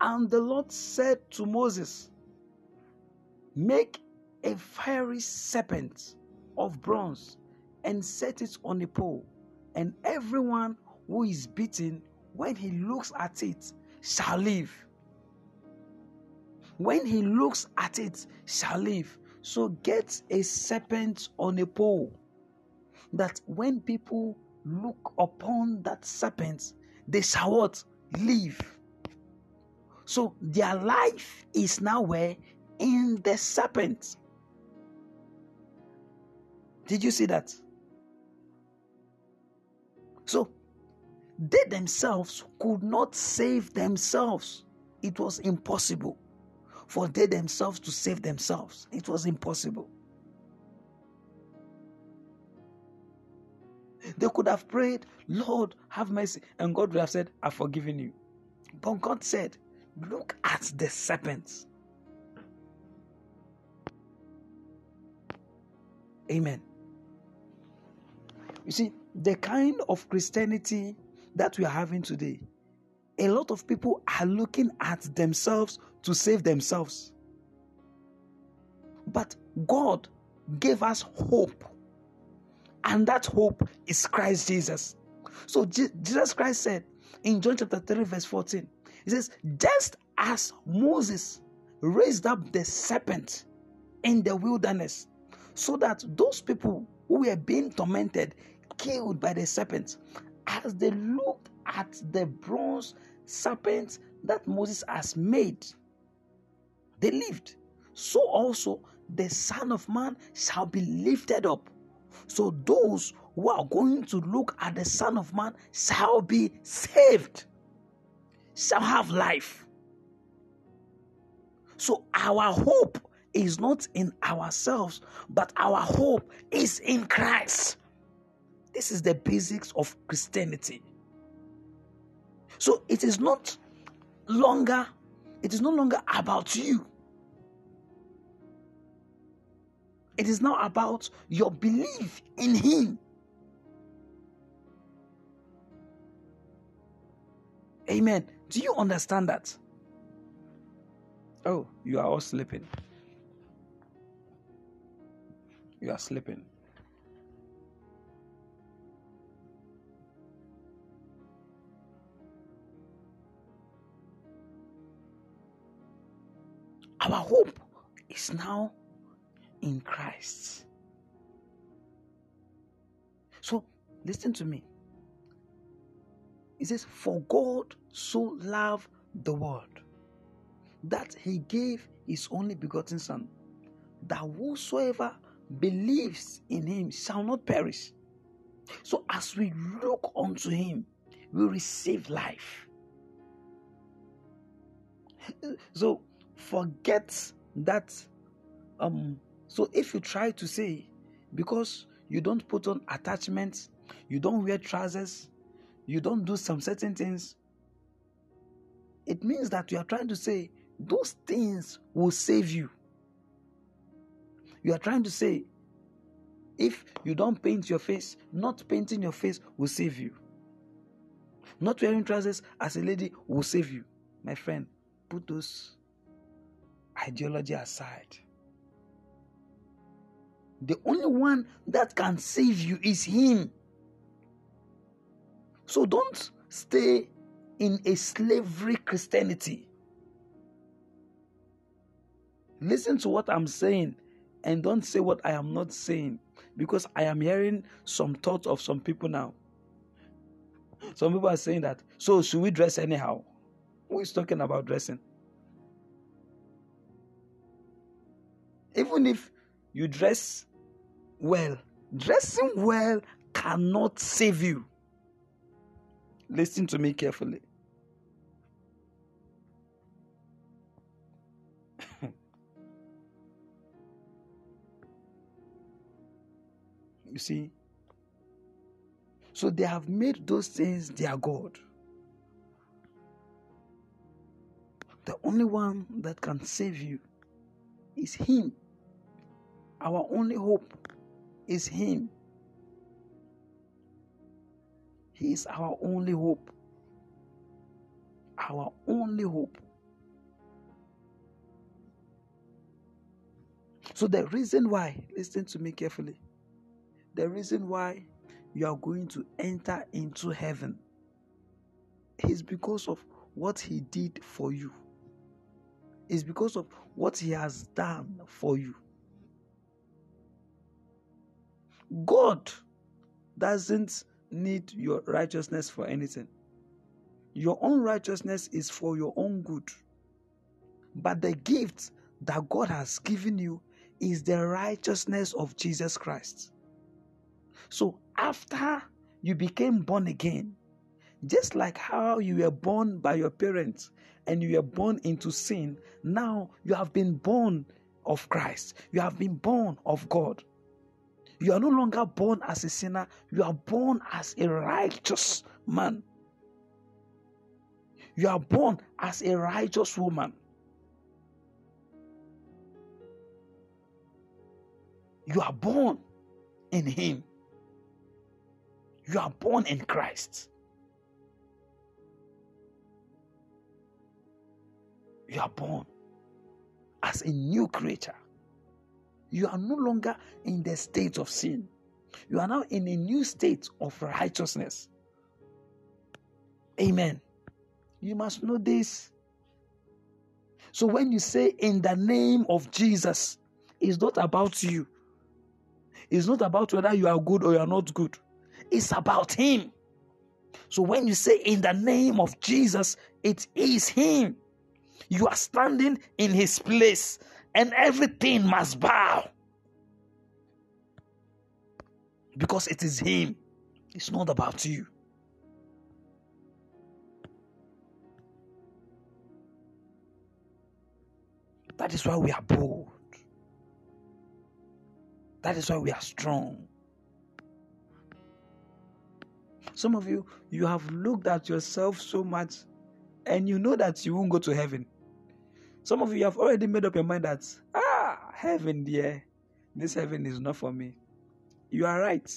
and the Lord said to Moses, Make a fiery serpent of bronze and set it on a pole, and everyone who is beaten when he looks at it shall live. When he looks at it shall live. So get a serpent on a pole that when people look upon that serpent, they shall what? Live. So their life is now where? In the serpent. Did you see that? So they themselves could not save themselves. It was impossible for they themselves to save themselves. It was impossible. They could have prayed, Lord, have mercy. And God would have said, I've forgiven you. But God said, Look at the serpents. Amen. You see, the kind of Christianity that we are having today, a lot of people are looking at themselves to save themselves. But God gave us hope, and that hope is Christ Jesus. So Jesus Christ said in John chapter 3, verse 14, He says, Just as Moses raised up the serpent in the wilderness, so that those people who were being tormented, killed by the serpent, as they looked at the bronze serpent that Moses has made, they lived. So also the Son of Man shall be lifted up. So those who are going to look at the Son of Man shall be saved, shall have life. So our hope is not in ourselves, but our hope is in Christ. This is the basics of Christianity. So it is not longer, it is no longer about you. It is now about your belief in Him. Amen. Do you understand that? Oh, you are all sleeping. You are sleeping. Our hope is now in Christ. So, listen to me. It says, For God so loved the world that he gave his only begotten Son, that whosoever believes in him shall not perish. So, as we look unto him, we receive life. So, forget that um so if you try to say because you don't put on attachments you don't wear trousers you don't do some certain things it means that you are trying to say those things will save you. You are trying to say if you don't paint your face not painting your face will save you. Not wearing trousers as a lady will save you. My friend put those ideology aside. The only one that can save you is Him. So don't stay in a slavery Christianity. Listen to what I'm saying and don't say what I am not saying because I am hearing some thoughts of some people now. Some people are saying that, so should we dress anyhow? Who is talking about dressing? Even if you dress well, dressing well cannot save you. Listen to me carefully. you see? So they have made those things their God. The only one that can save you is Him. Our only hope is Him. He is our only hope. Our only hope. So, the reason why, listen to me carefully, the reason why you are going to enter into heaven is because of what He did for you, is because of what He has done for you. God doesn't need your righteousness for anything. Your own righteousness is for your own good. But the gift that God has given you is the righteousness of Jesus Christ. So after you became born again, just like how you were born by your parents and you were born into sin, now you have been born of Christ. You have been born of God. You are no longer born as a sinner, you are born as a righteous man. You are born as a righteous woman. You are born in Him. You are born in Christ. You are born as a new creature. You are no longer in the state of sin. You are now in a new state of righteousness. Amen. You must know this. So when you say in the name of Jesus, it's not about you. It's not about whether you are good or you are not good. It's about Him. So when you say in the name of Jesus, it is Him. You are standing in His place and everything must bow. Because it is Him, it's not about you. That is why we are bold. That is why we are strong. Some of you, you have looked at yourself so much and you know that you won't go to heaven. Some of you have already made up your mind that, ah, heaven, dear, this heaven is not for me. You are right.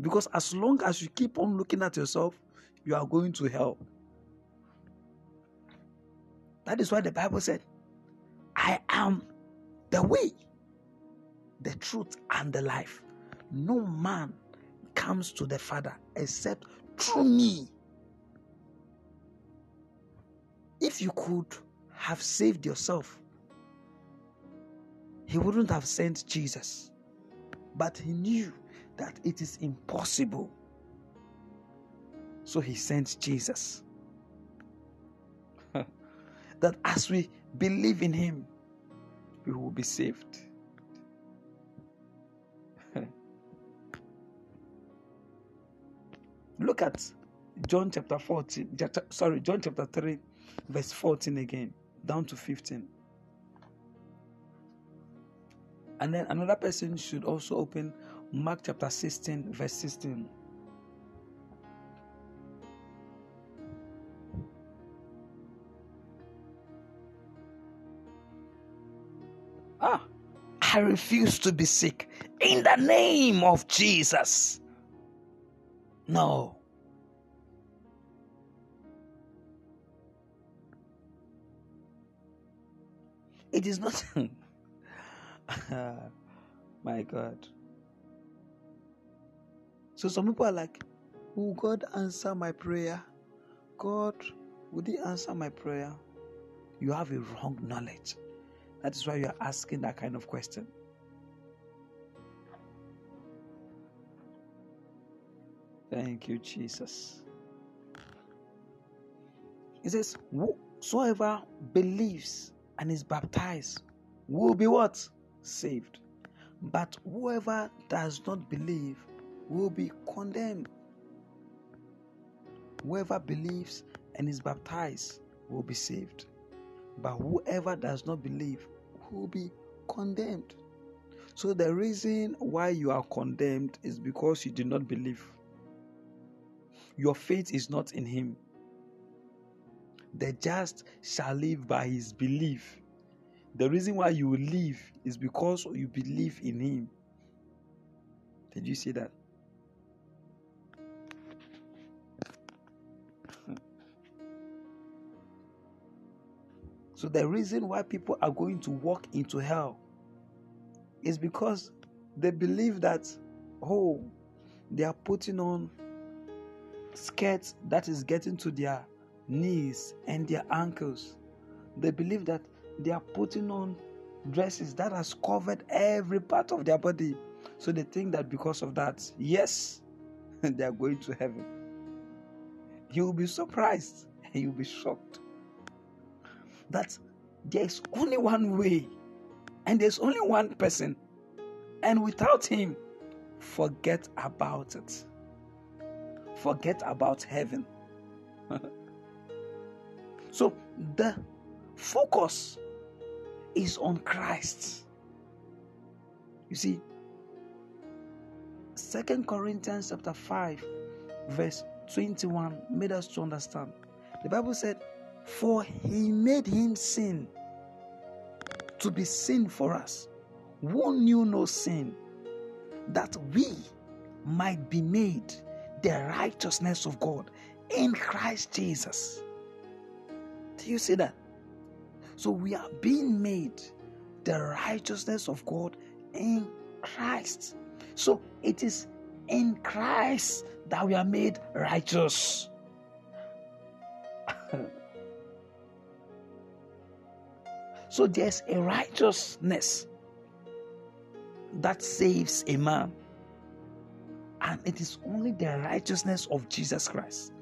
Because as long as you keep on looking at yourself, you are going to hell. That is why the Bible said, I am the way, the truth, and the life. No man comes to the Father except through me. If you could have saved yourself, he wouldn't have sent Jesus. But he knew that it is impossible. So he sent Jesus. that as we believe in him, we will be saved. Look at John chapter 14, sorry, John chapter 3, verse 14 again, down to 15. And then another person should also open Mark chapter 16, verse 16. Ah, I refuse to be sick in the name of Jesus. No. It is not. My God. So some people are like, Will God answer my prayer? God, would He answer my prayer? You have a wrong knowledge. That is why you are asking that kind of question. Thank you, Jesus. He says, Whosoever believes and is baptized will be what? Saved. But whoever does not believe will be condemned. Whoever believes and is baptized will be saved. But whoever does not believe will be condemned. So the reason why you are condemned is because you did not believe. Your faith is not in him. The just shall live by his belief. The reason why you live is because you believe in him. Did you see that? so the reason why people are going to walk into hell is because they believe that oh they are putting on skirts that is getting to their knees and their ankles they believe that they are putting on dresses that has covered every part of their body so they think that because of that yes they are going to heaven you will be surprised and you'll be shocked that there's only one way and there's only one person, and without him, forget about it. Forget about heaven. so the focus is on Christ. You see, Second Corinthians chapter 5, verse 21 made us to understand. The Bible said, For he made him sin to be sin for us, who knew no sin, that we might be made the righteousness of God in Christ Jesus. Do you see that? So we are being made the righteousness of God in Christ. So it is in Christ that we are made righteous. So there's a righteousness that saves a man. And it is only the righteousness of Jesus Christ.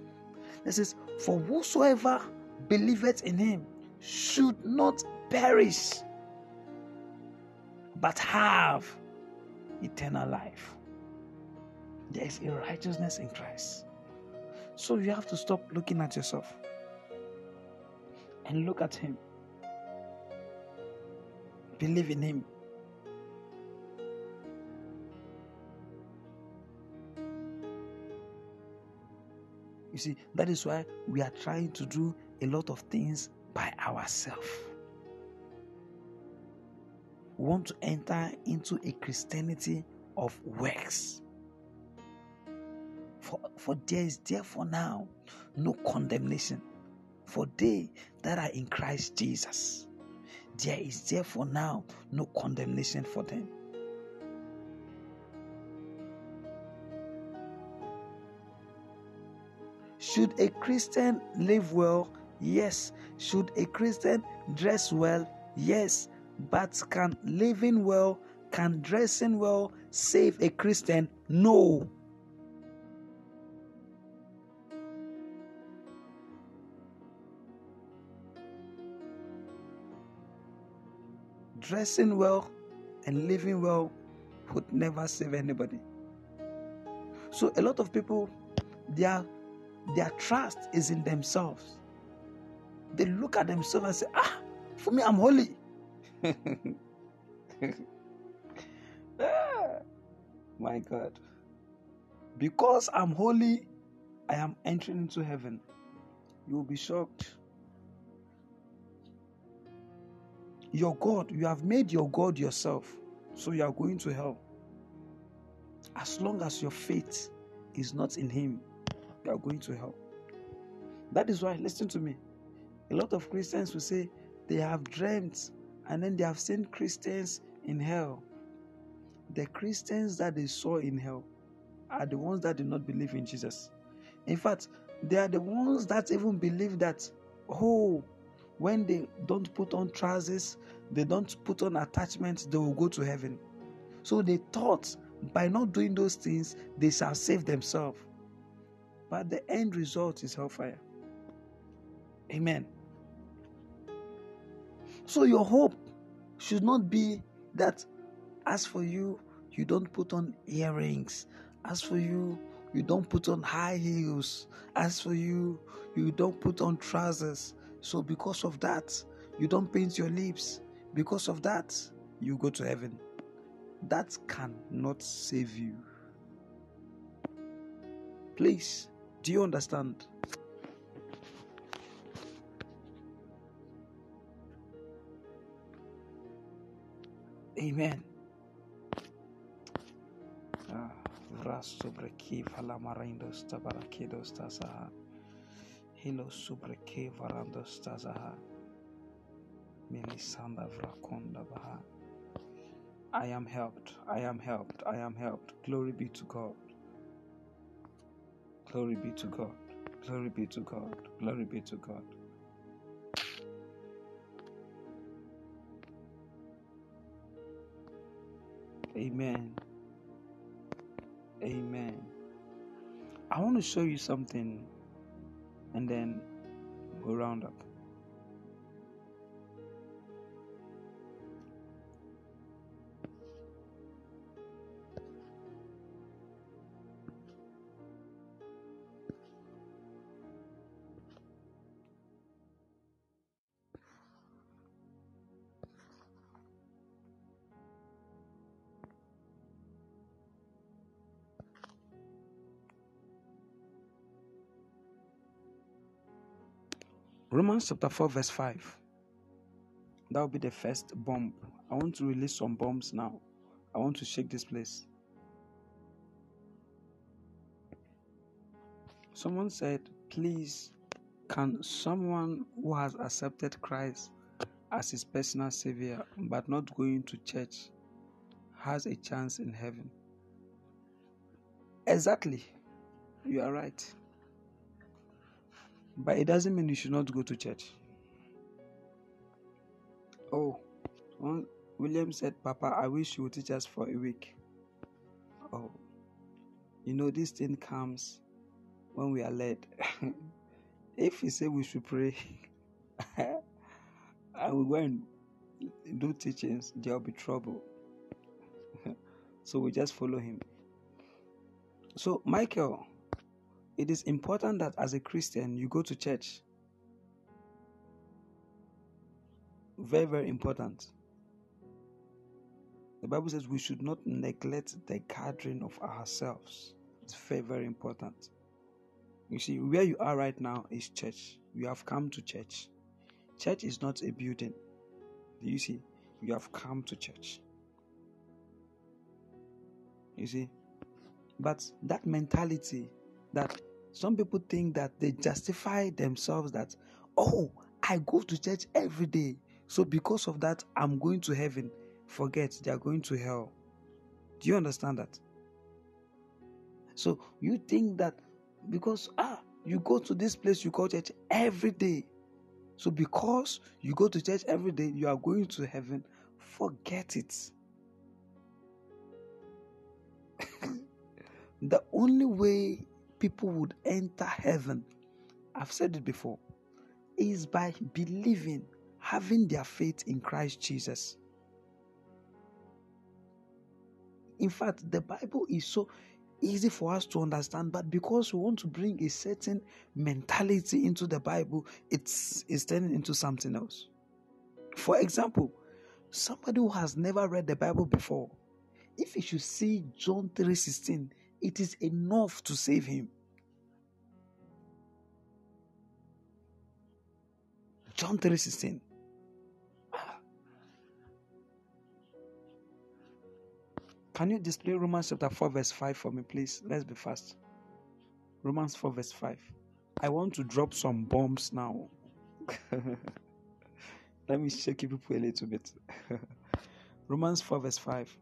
This is for whosoever believeth in him should not perish, but have eternal life. There is a righteousness in Christ. So you have to stop looking at yourself and look at him. Believe in Him. You see, that is why we are trying to do a lot of things by ourselves. We want to enter into a Christianity of works. For, for there is therefore now no condemnation for they that are in Christ Jesus there is therefore now no condemnation for them. Should a Christian live well? Yes. Should a Christian dress well? Yes. But can living well, can dressing well save a Christian? No. dressing well and living well would never save anybody. So a lot of people, their their trust is in themselves. They look at themselves and say, "Ah, for me, I'm holy." ah, my God, because I'm holy, I am entering into heaven. You will be shocked. Your God, you have made your God yourself, so you are going to hell. As long as your faith is not in Him, you are going to hell. That is why, listen to me. A lot of Christians will say they have dreamt and then they have seen Christians in hell. The Christians that they saw in hell are the ones that do not believe in Jesus. In fact, they are the ones that even believe that, oh, when they don't put on trousers, they don't put on attachments, they will go to heaven. So they thought by not doing those things, they shall save themselves. But the end result is hellfire. Amen. So your hope should not be that as for you, you don't put on earrings. As for you, you don't put on high heels. As for you, you don't put on trousers. So, because of that, you don't paint your lips. Because of that, you go to heaven. that cannot save you. Please, do you understand? Amen. Varando stazaha. Minisanda vrakonda baha. I am helped. I am helped. I am helped. Glory be to God. Glory be to God. Glory be to God. Glory be to God. Amen. Amen. I want to show you something and then we'll round up. Chapter 4, verse 5. That will be the first bomb. I want to release some bombs now. I want to shake this place. Someone said, Please, can someone who has accepted Christ as his personal savior but not going to church has a chance in heaven? Exactly. You are right. But it doesn't mean you should not go to church. Oh, William said, Papa, I wish you would teach us for a week. Oh, you know, this thing comes when we are led. if we say we should pray and we go and do teachings, there will be trouble. so we just follow him. So, Michael, it is important that as a Christian you go to church. Very, very important. The Bible says we should not neglect the gathering of ourselves. It's very, very important. You see, where you are right now is church. You have come to church. Church is not a building. Do you see? You have come to church. You see? But that mentality that some people think that they justify themselves that, oh, I go to church every day. So because of that, I'm going to heaven. Forget, they are going to hell. Do you understand that? So you think that because ah you go to this place you call church every day. So because you go to church every day, you are going to heaven. Forget it. the only way people would enter heaven, I've said it before, is by believing, having their faith in Christ Jesus. In fact, the Bible is so easy for us to understand, but because we want to bring a certain mentality into the Bible, it's, it's turning into something else. For example, somebody who has never read the Bible before, if he should see John 3:16, it is enough to save him. John 3:16. Can you display Romans chapter 4, verse 5 for me, please? Let's be fast. Romans 4, verse 5. I want to drop some bombs now. Let me shake you people a little bit. Romans 4, verse 5.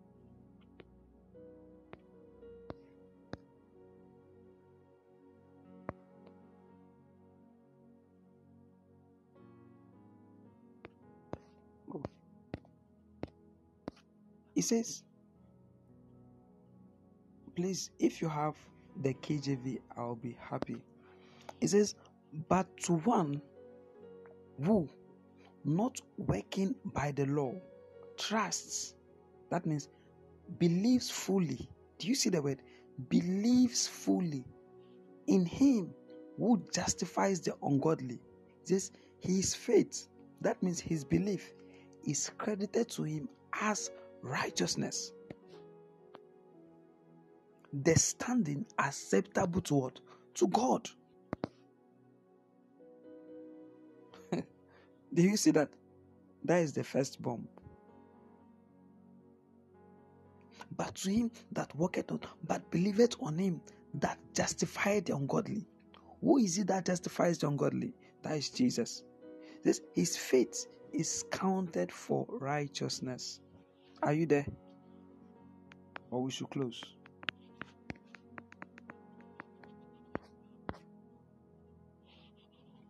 It says, please, if you have the KJV, I'll be happy. It says, but to one who, not working by the law, trusts, that means believes fully. Do you see the word? Believes fully in him who justifies the ungodly. Says, his faith, that means his belief, is credited to him as righteousness. the standing acceptable to what? To God. Do you see that? That is the first bomb. But to him that worketh not, but believeth on him that justified the ungodly. Who is it that justifies the ungodly? That is Jesus. This his faith is counted for righteousness. Are you there? Or we should close.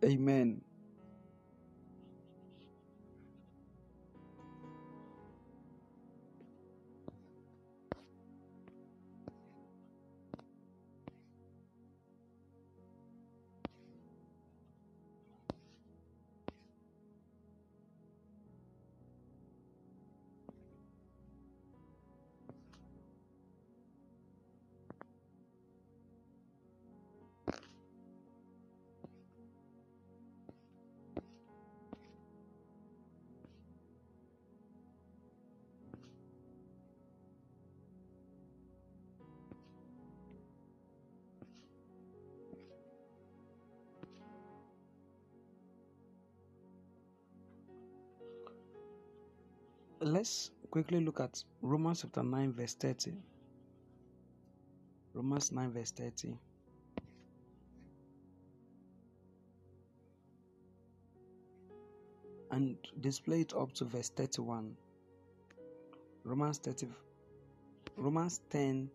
Amen. Let's quickly look at Romans chapter 9, verse 30. Romans 9, verse 30. And display it up to verse 31. Romans 30, Romans 10,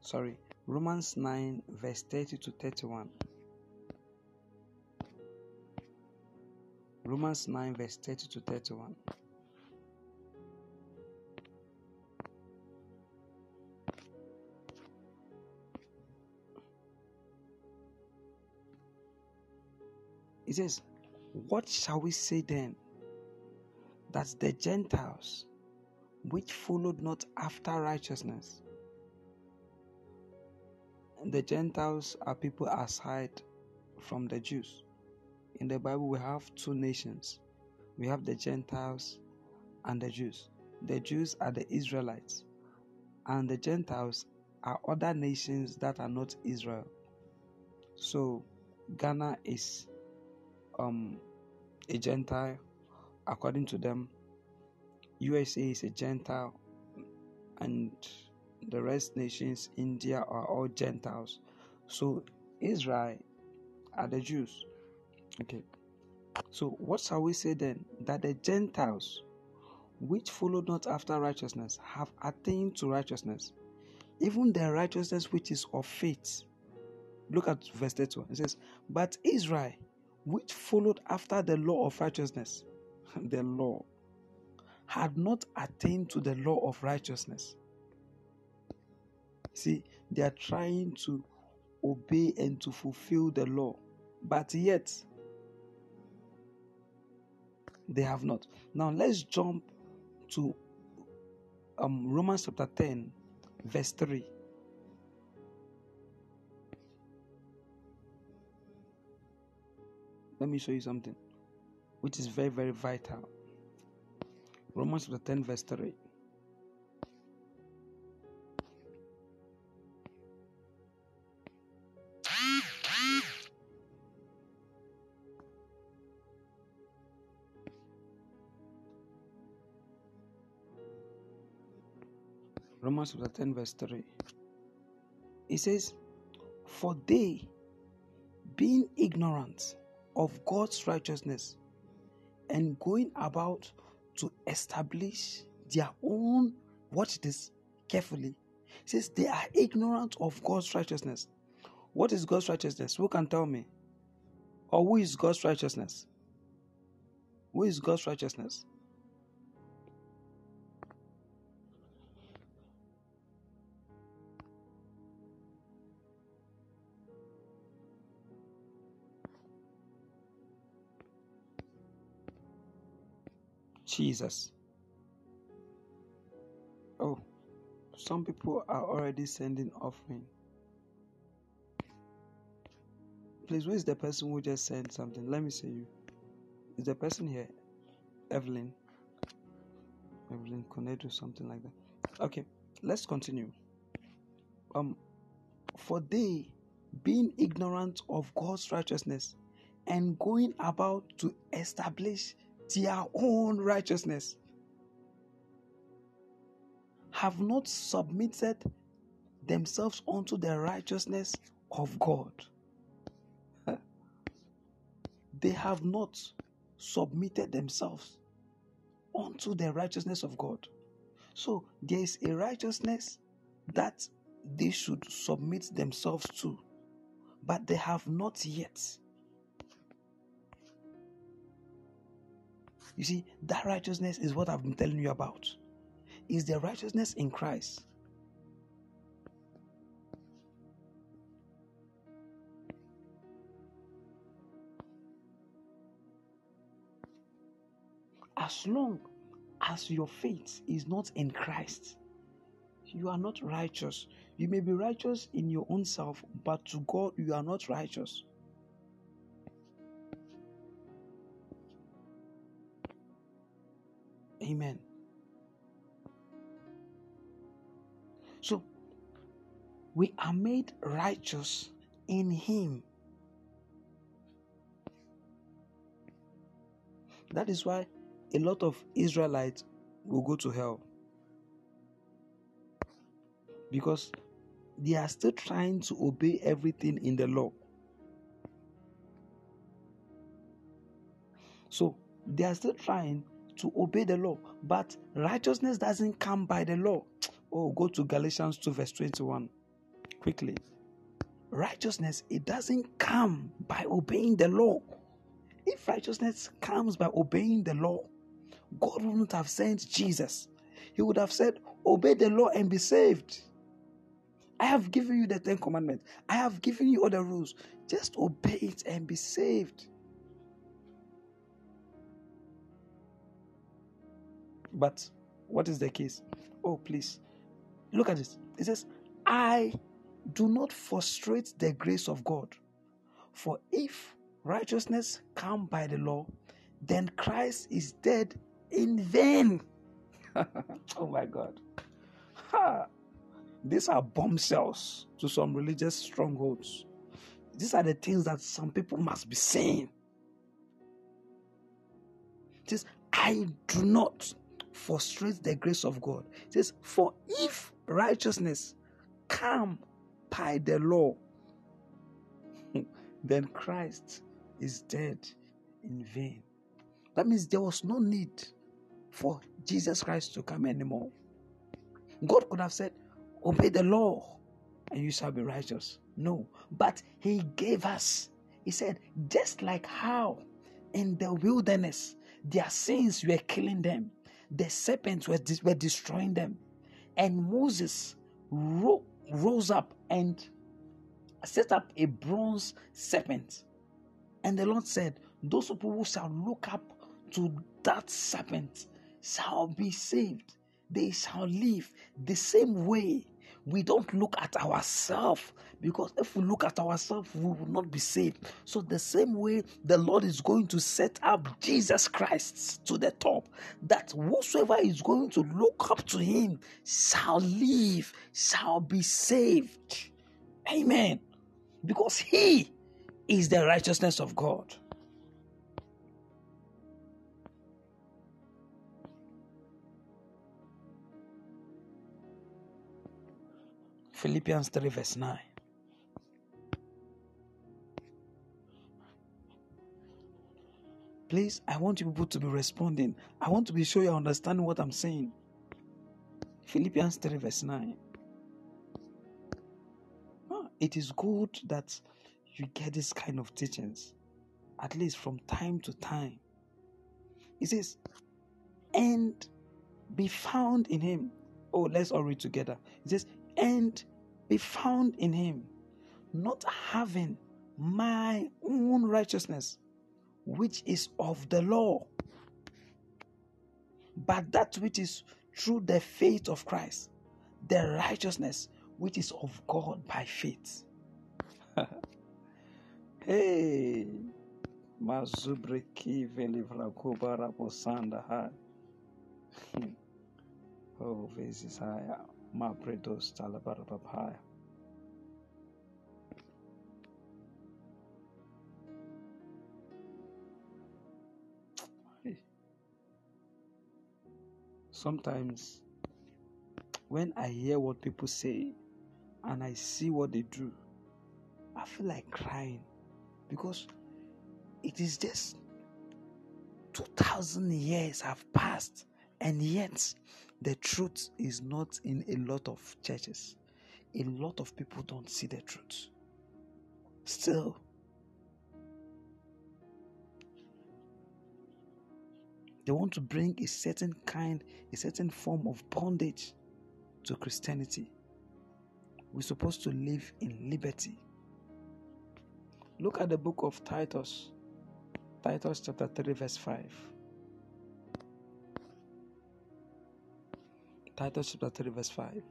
sorry, Romans 9, verse 30 to 31. Romans 9, verse 30 to 31. It says, What shall we say then? That the Gentiles, which followed not after righteousness, the Gentiles are people aside from the Jews. In the Bible, we have two nations we have the Gentiles and the Jews. The Jews are the Israelites, and the Gentiles are other nations that are not Israel. So, Ghana is um, a Gentile, according to them. USA is a Gentile, and the rest nations, India, are all Gentiles. So Israel are the Jews. Okay. So what shall we say then? That the Gentiles, which followed not after righteousness, have attained to righteousness, even the righteousness which is of faith. Look at verse 31. It says, But Israel, which followed after the law of righteousness, the law, had not attained to the law of righteousness. See, they are trying to obey and to fulfill the law, but yet they have not. Now let's jump to um, Romans chapter 10, verse 3. Let me show you something which is very, very vital. Romans chapter 10, verse 3. Romans chapter 10, verse 3. It says, For they, being ignorant of God's righteousness and going about to establish their own, watch this carefully. It says, They are ignorant of God's righteousness. What is God's righteousness? Who can tell me? Or who is God's righteousness? Who is God's righteousness? Jesus. Oh, some people are already sending offering. Please, who is the person who just sent something? Let me see you. Is the person here? Evelyn. Evelyn Conedo, something like that. Okay, let's continue. Um, For they, being ignorant of God's righteousness and going about to establish their own righteousness, have not submitted themselves unto the righteousness of God. they have not submitted themselves unto the righteousness of God. So there is a righteousness that they should submit themselves to, but they have not yet. You see, that righteousness is what I've been telling you about. Is the righteousness in Christ. As long as your faith is not in Christ, you are not righteous. You may be righteous in your own self, but to God, you are not righteous. Amen. So, we are made righteous in Him. That is why a lot of Israelites will go to hell because they are still trying to obey everything in the law. So they are still trying to obey the law, but righteousness doesn't come by the law. Oh, go to Galatians 2, verse 21 quickly. Righteousness, it doesn't come by obeying the law. If righteousness comes by obeying the law, God wouldn't have sent Jesus. He would have said, Obey the law and be saved. I have given you the Ten Commandments. I have given you all the rules. Just obey it and be saved. But what is the case? Oh, please. Look at this. It says, I do not frustrate the grace of God. For if righteousness come by the law, then Christ is dead in vain. oh my God. Ha. These are bombshells to some religious strongholds. These are the things that some people must be saying. It says, I do not frustrate the grace of God. It says, For if righteousness come by the law, then Christ is dead in vain. That means there was no need for Jesus Christ to come anymore. God could have said, Obey the law and you shall be righteous. No, but He gave us, He said, just like how in the wilderness their sins were killing them, the serpents were, were destroying them, and Moses ro- rose up and set up a bronze serpent. And the Lord said, Those people who shall look up to that serpent shall be saved. They shall live the same way. We don't look at ourselves because if we look at ourselves, we will not be saved. So, the same way the Lord is going to set up Jesus Christ to the top, that whosoever is going to look up to him shall live, shall be saved. Amen. Because he is the righteousness of God. Philippians 3, verse 9. Please, I want you people to be responding. I want to be sure you understand what I'm saying. Philippians 3, verse 9. Ah, it is good that you get this kind of teachings, at least from time to time. He says, and be found in him. Oh, let's all read together. He says, and be found in him, not having my own righteousness, which is of the law, but that which is through the faith of Christ, the righteousness which is of God by faith. hey, Mazubreki velivrakubara posanda ha. Oh, Vesisaya, Mapredos Mabridos Talabarbabhaya. Sometimes when I hear what people say and I see what they do, I feel like crying because it is just 2000 years have passed and yet the truth is not in a lot of churches. A lot of people don't see the truth. Still, they want to bring a certain kind, a certain form of bondage to Christianity. We're supposed to live in liberty. Look at the book of Titus, Titus chapter 3, verse 5. Titus chapter 3, verse 5.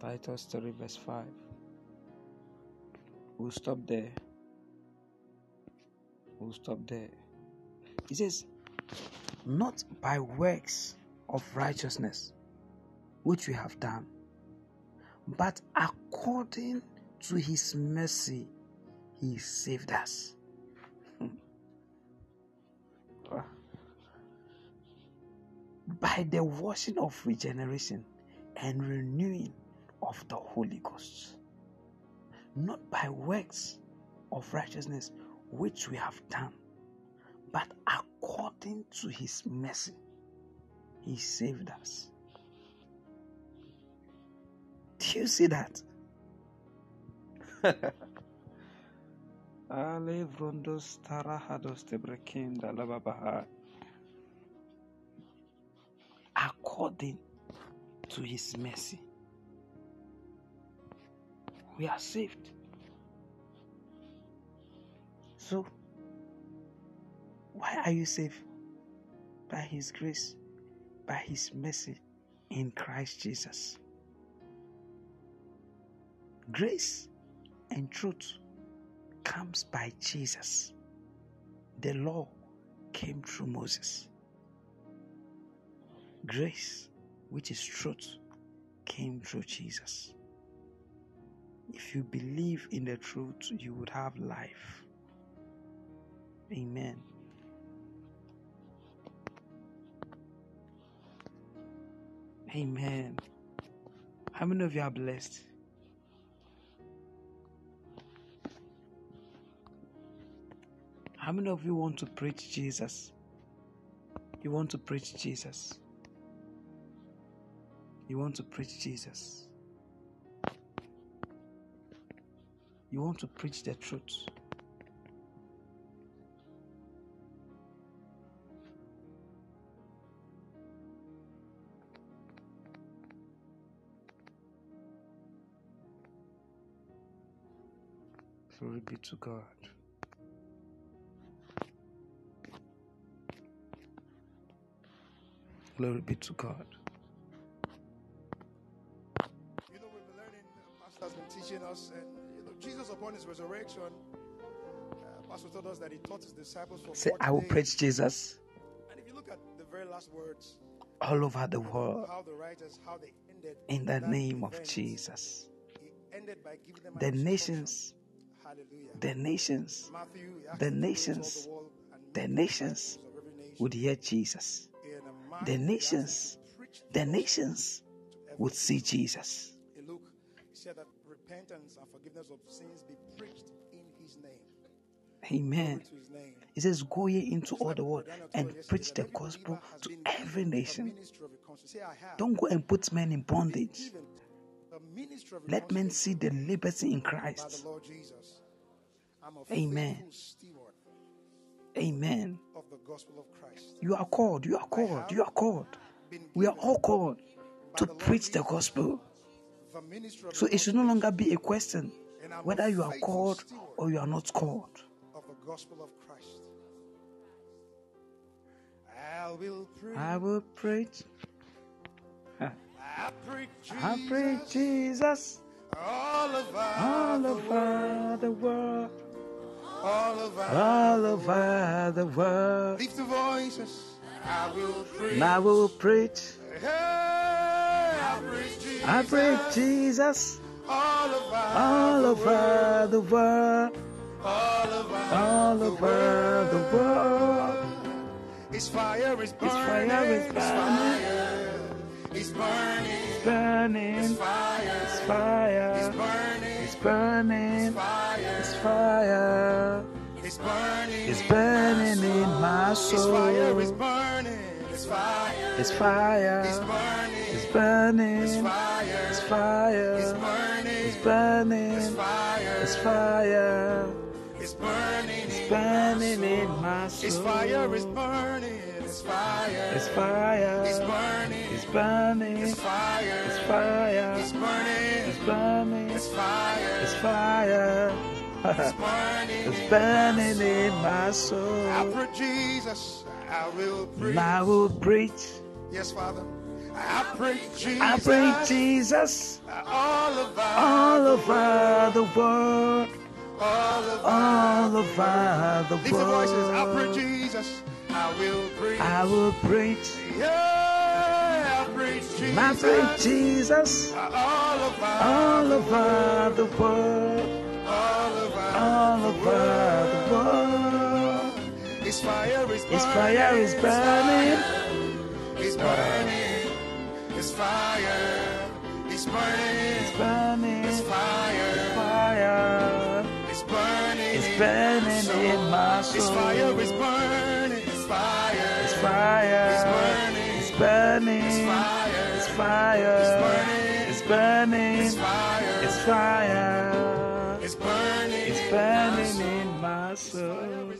Titus 3, verse 5. We'll stop there. We'll stop there. He says, Not by works of righteousness which we have done, but according to his mercy, he saved us. by the washing of regeneration and renewing of the Holy Ghost, not by works of righteousness which we have done, but according to his mercy, he saved us. Do you see that? Alevrondos tarahados tebrekinda lababaha. According to his mercy, we are saved. So, why are you saved? By his grace, by his mercy in Christ Jesus. Grace and truth comes by Jesus. The law came through Moses. Grace, which is truth, came through Jesus. If you believe in the truth, you would have life. Amen. Amen. How many of you are blessed? How many of you want to preach Jesus? You want to preach Jesus? You want to preach Jesus? You want to preach the truth? Glory be to God. Glory be to God. You know, we've been learning, uh, Pastor has been teaching us, and you know, Jesus upon his resurrection, uh, Pastor told us that he taught his disciples for Say, 40 I will days. preach Jesus And if you look at the very last words, all over the world how the writers, how they ended in the name of Jesus. He ended by giving them The nations, the nations, Matthew, the them to go into all nations, the world the nations disciples of every nation. would hear Jesus. In a Mark, The he asked them nations, the nations would see Jesus. In Luke, he said that repentance and forgiveness of sins be preached in his name. Amen. Glory to his name. He says, Go ye into all the world and preach the gospel to every nation. ministry of reconciliation. Say, I have. Don't go and put men in bondage. given a ministry of Let men see the liberty in Christ. the Lord Jesus. I'm a Amen. Amen. of the gospel of Christ. You are called, you are called, you are called. We are all called to preach the gospel. The ministry of So it should no longer be a question And I'm a whether you are called or you are not called. of the gospel of Christ. I will preach. I will preach. I preach I preach Jesus all over all the world. All over. All over the world. Lift the voices. I will preach. And I will preach. Hey, I preach Jesus. I preach Jesus all over, all over the world, all over, all over the world. His fire is burning. fire is His burning. Burning, His fire. it's fire, His burning. it's burning, Fire. it's fire, It's burning. it's burning in my fire soul. burning. His fire. It's fire, It's burning. it's burning, fire. it's fire, It's burning. it's burning, fire. it's fire, It's burning. it's burning in my His fire is soul. burning. His fire. It's fire, It's burning. it's burning, His fire. it's fire, It's burning. it's burning, It's fire. it's fire. It's burning. It's burning in my I soul. preach Jesus. I will preach. I will preach. Yes, Father. I preach Jesus. I preach Jesus All over. all over the world. All over. All over the Lift your voices. I preach world. Jesus. I will preach. I will preach. Yeah, I preach Jesus. I preach Jesus All over. all over the world. All over. All over the world. His fire is burning. His fire is burning. It's burning. His fire. It's burning. It's burning. His fire. Fire. It's burning. It's burning in my His soul. fire is burning. Fire. It's fire. It's burning. It's fire. It's fire. burning. It's burning. It's fire. It's fire. It's burning. It's burning in my soul.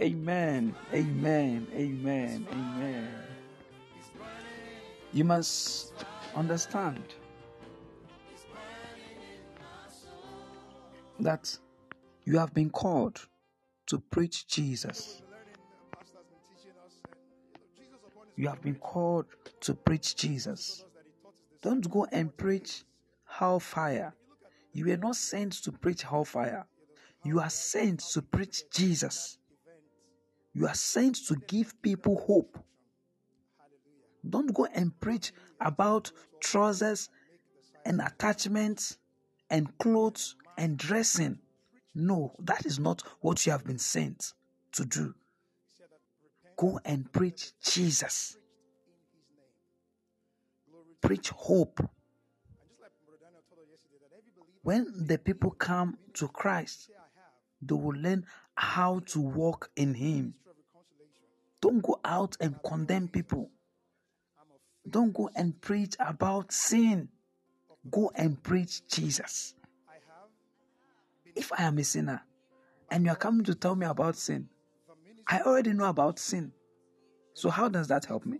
Amen. Amen. Amen. Amen. You must understand that you have been called to preach Jesus. You have been called to preach Jesus. Don't go and preach hellfire. You were not sent to preach hellfire. You are sent to preach Jesus. You are sent to give people hope. Don't go and preach about trousers and attachments and clothes and dressing. No, that is not what you have been sent to do. Go and preach Jesus. Preach hope. When the people come to Christ, they will learn how to walk in Him. Don't go out and condemn people. Don't go and preach about sin. Go and preach Jesus. If I am a sinner and you are coming to tell me about sin, I already know about sin. So, how does that help me?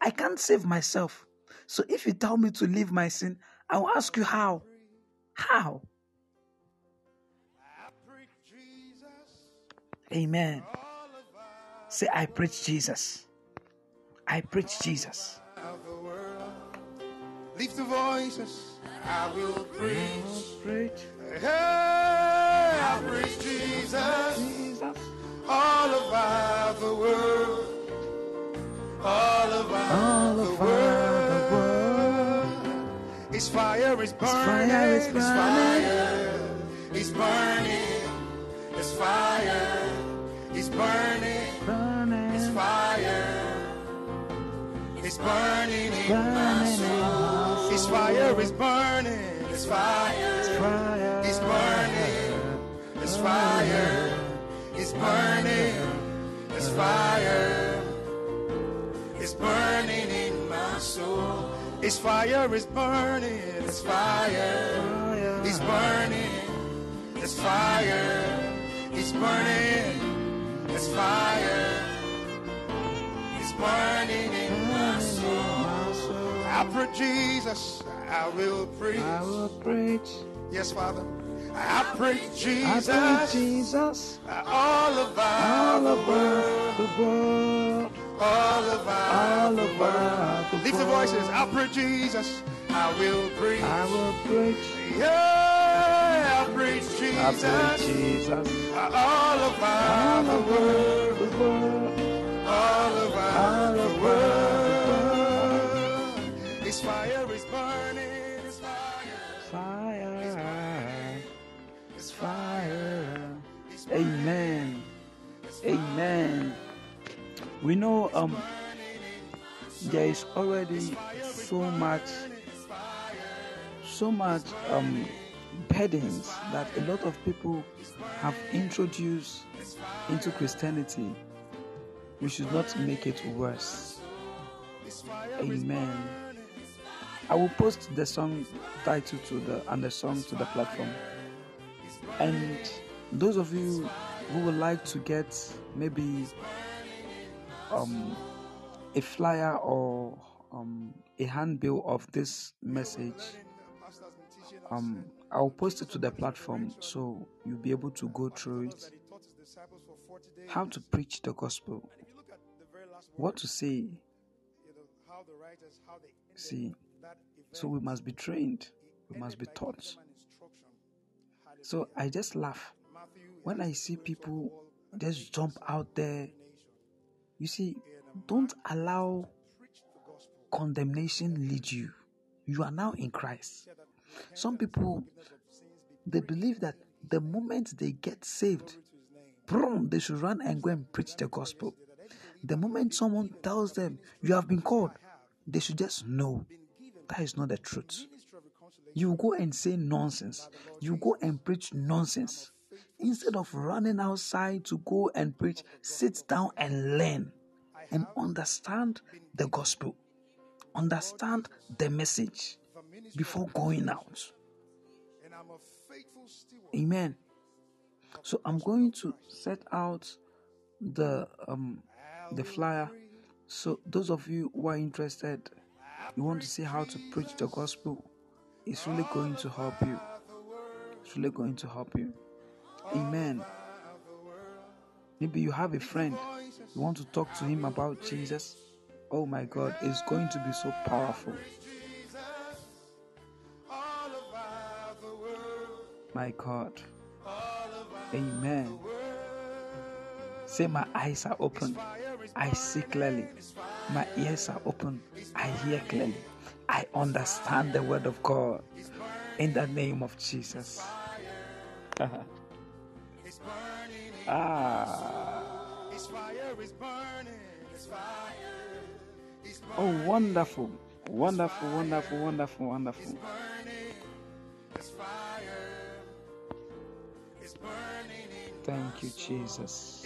I can't save myself. So, if you tell me to leave my sin, I will ask you how. How? Amen. Say, I preach Jesus. I preach Jesus. The voices. I will preach. Preach Hey, I preach Jesus. Jesus. All over the world. All over All the over world. the world. His fire is burning. fire is His burning. fire is burning. His fire is burning. Burning. His fire is burning in my soul. His fire is burning. His fire is burning. His fire is burning. His fire is burning in my soul. His fire is burning. His fire is burning. His fire is burning. His fire is burning I preach Jesus. I will preach. I will preach. Yes, Father. I preach I Jesus. preach Jesus. All over All the world. the world. All over All the world. Lift the voices. I preach Jesus. I will preach. I will preach. Yeah, I preach I preach Jesus. Jesus. All over All the world. the world. All over All the the world. Amen. Amen. We know um, there is already so much, so much um, burdens that a lot of people have introduced into Christianity. We should not make it worse. Amen. I will post the song title to the and the song to the platform. And those of you who would like to get maybe um, a flyer or um, a handbill of this message, um, I'll post it to the platform so you'll be able to go through it. How to preach the gospel, what to say. See, so we must be trained, we must be taught. So I just laugh when I see people just jump out there. You see, don't allow condemnation lead you. You are now in Christ. Some people they believe that the moment they get saved, boom, they should run and go and preach the gospel. The moment someone tells them you have been called, they should just know that is not the truth. You go and say nonsense. You go and preach nonsense. Instead of running outside to go and preach, sit down and learn and understand the gospel. Understand the message before going out. Amen. So I'm going to set out the um the flyer. So those of you who are interested, you want to see how to preach the gospel, it's really going to help you. It's really going to help you. Amen. Maybe you have a friend, you want to talk to him about Jesus. Oh my God, it's going to be so powerful. My God. Amen. Say, My eyes are open. I see clearly. My ears are open. I hear clearly. I understand the word of God. In the name of Jesus. ah. His fire is burning. His fire is burning. Oh, wonderful. Wonderful, wonderful, wonderful, wonderful. Thank you, Jesus.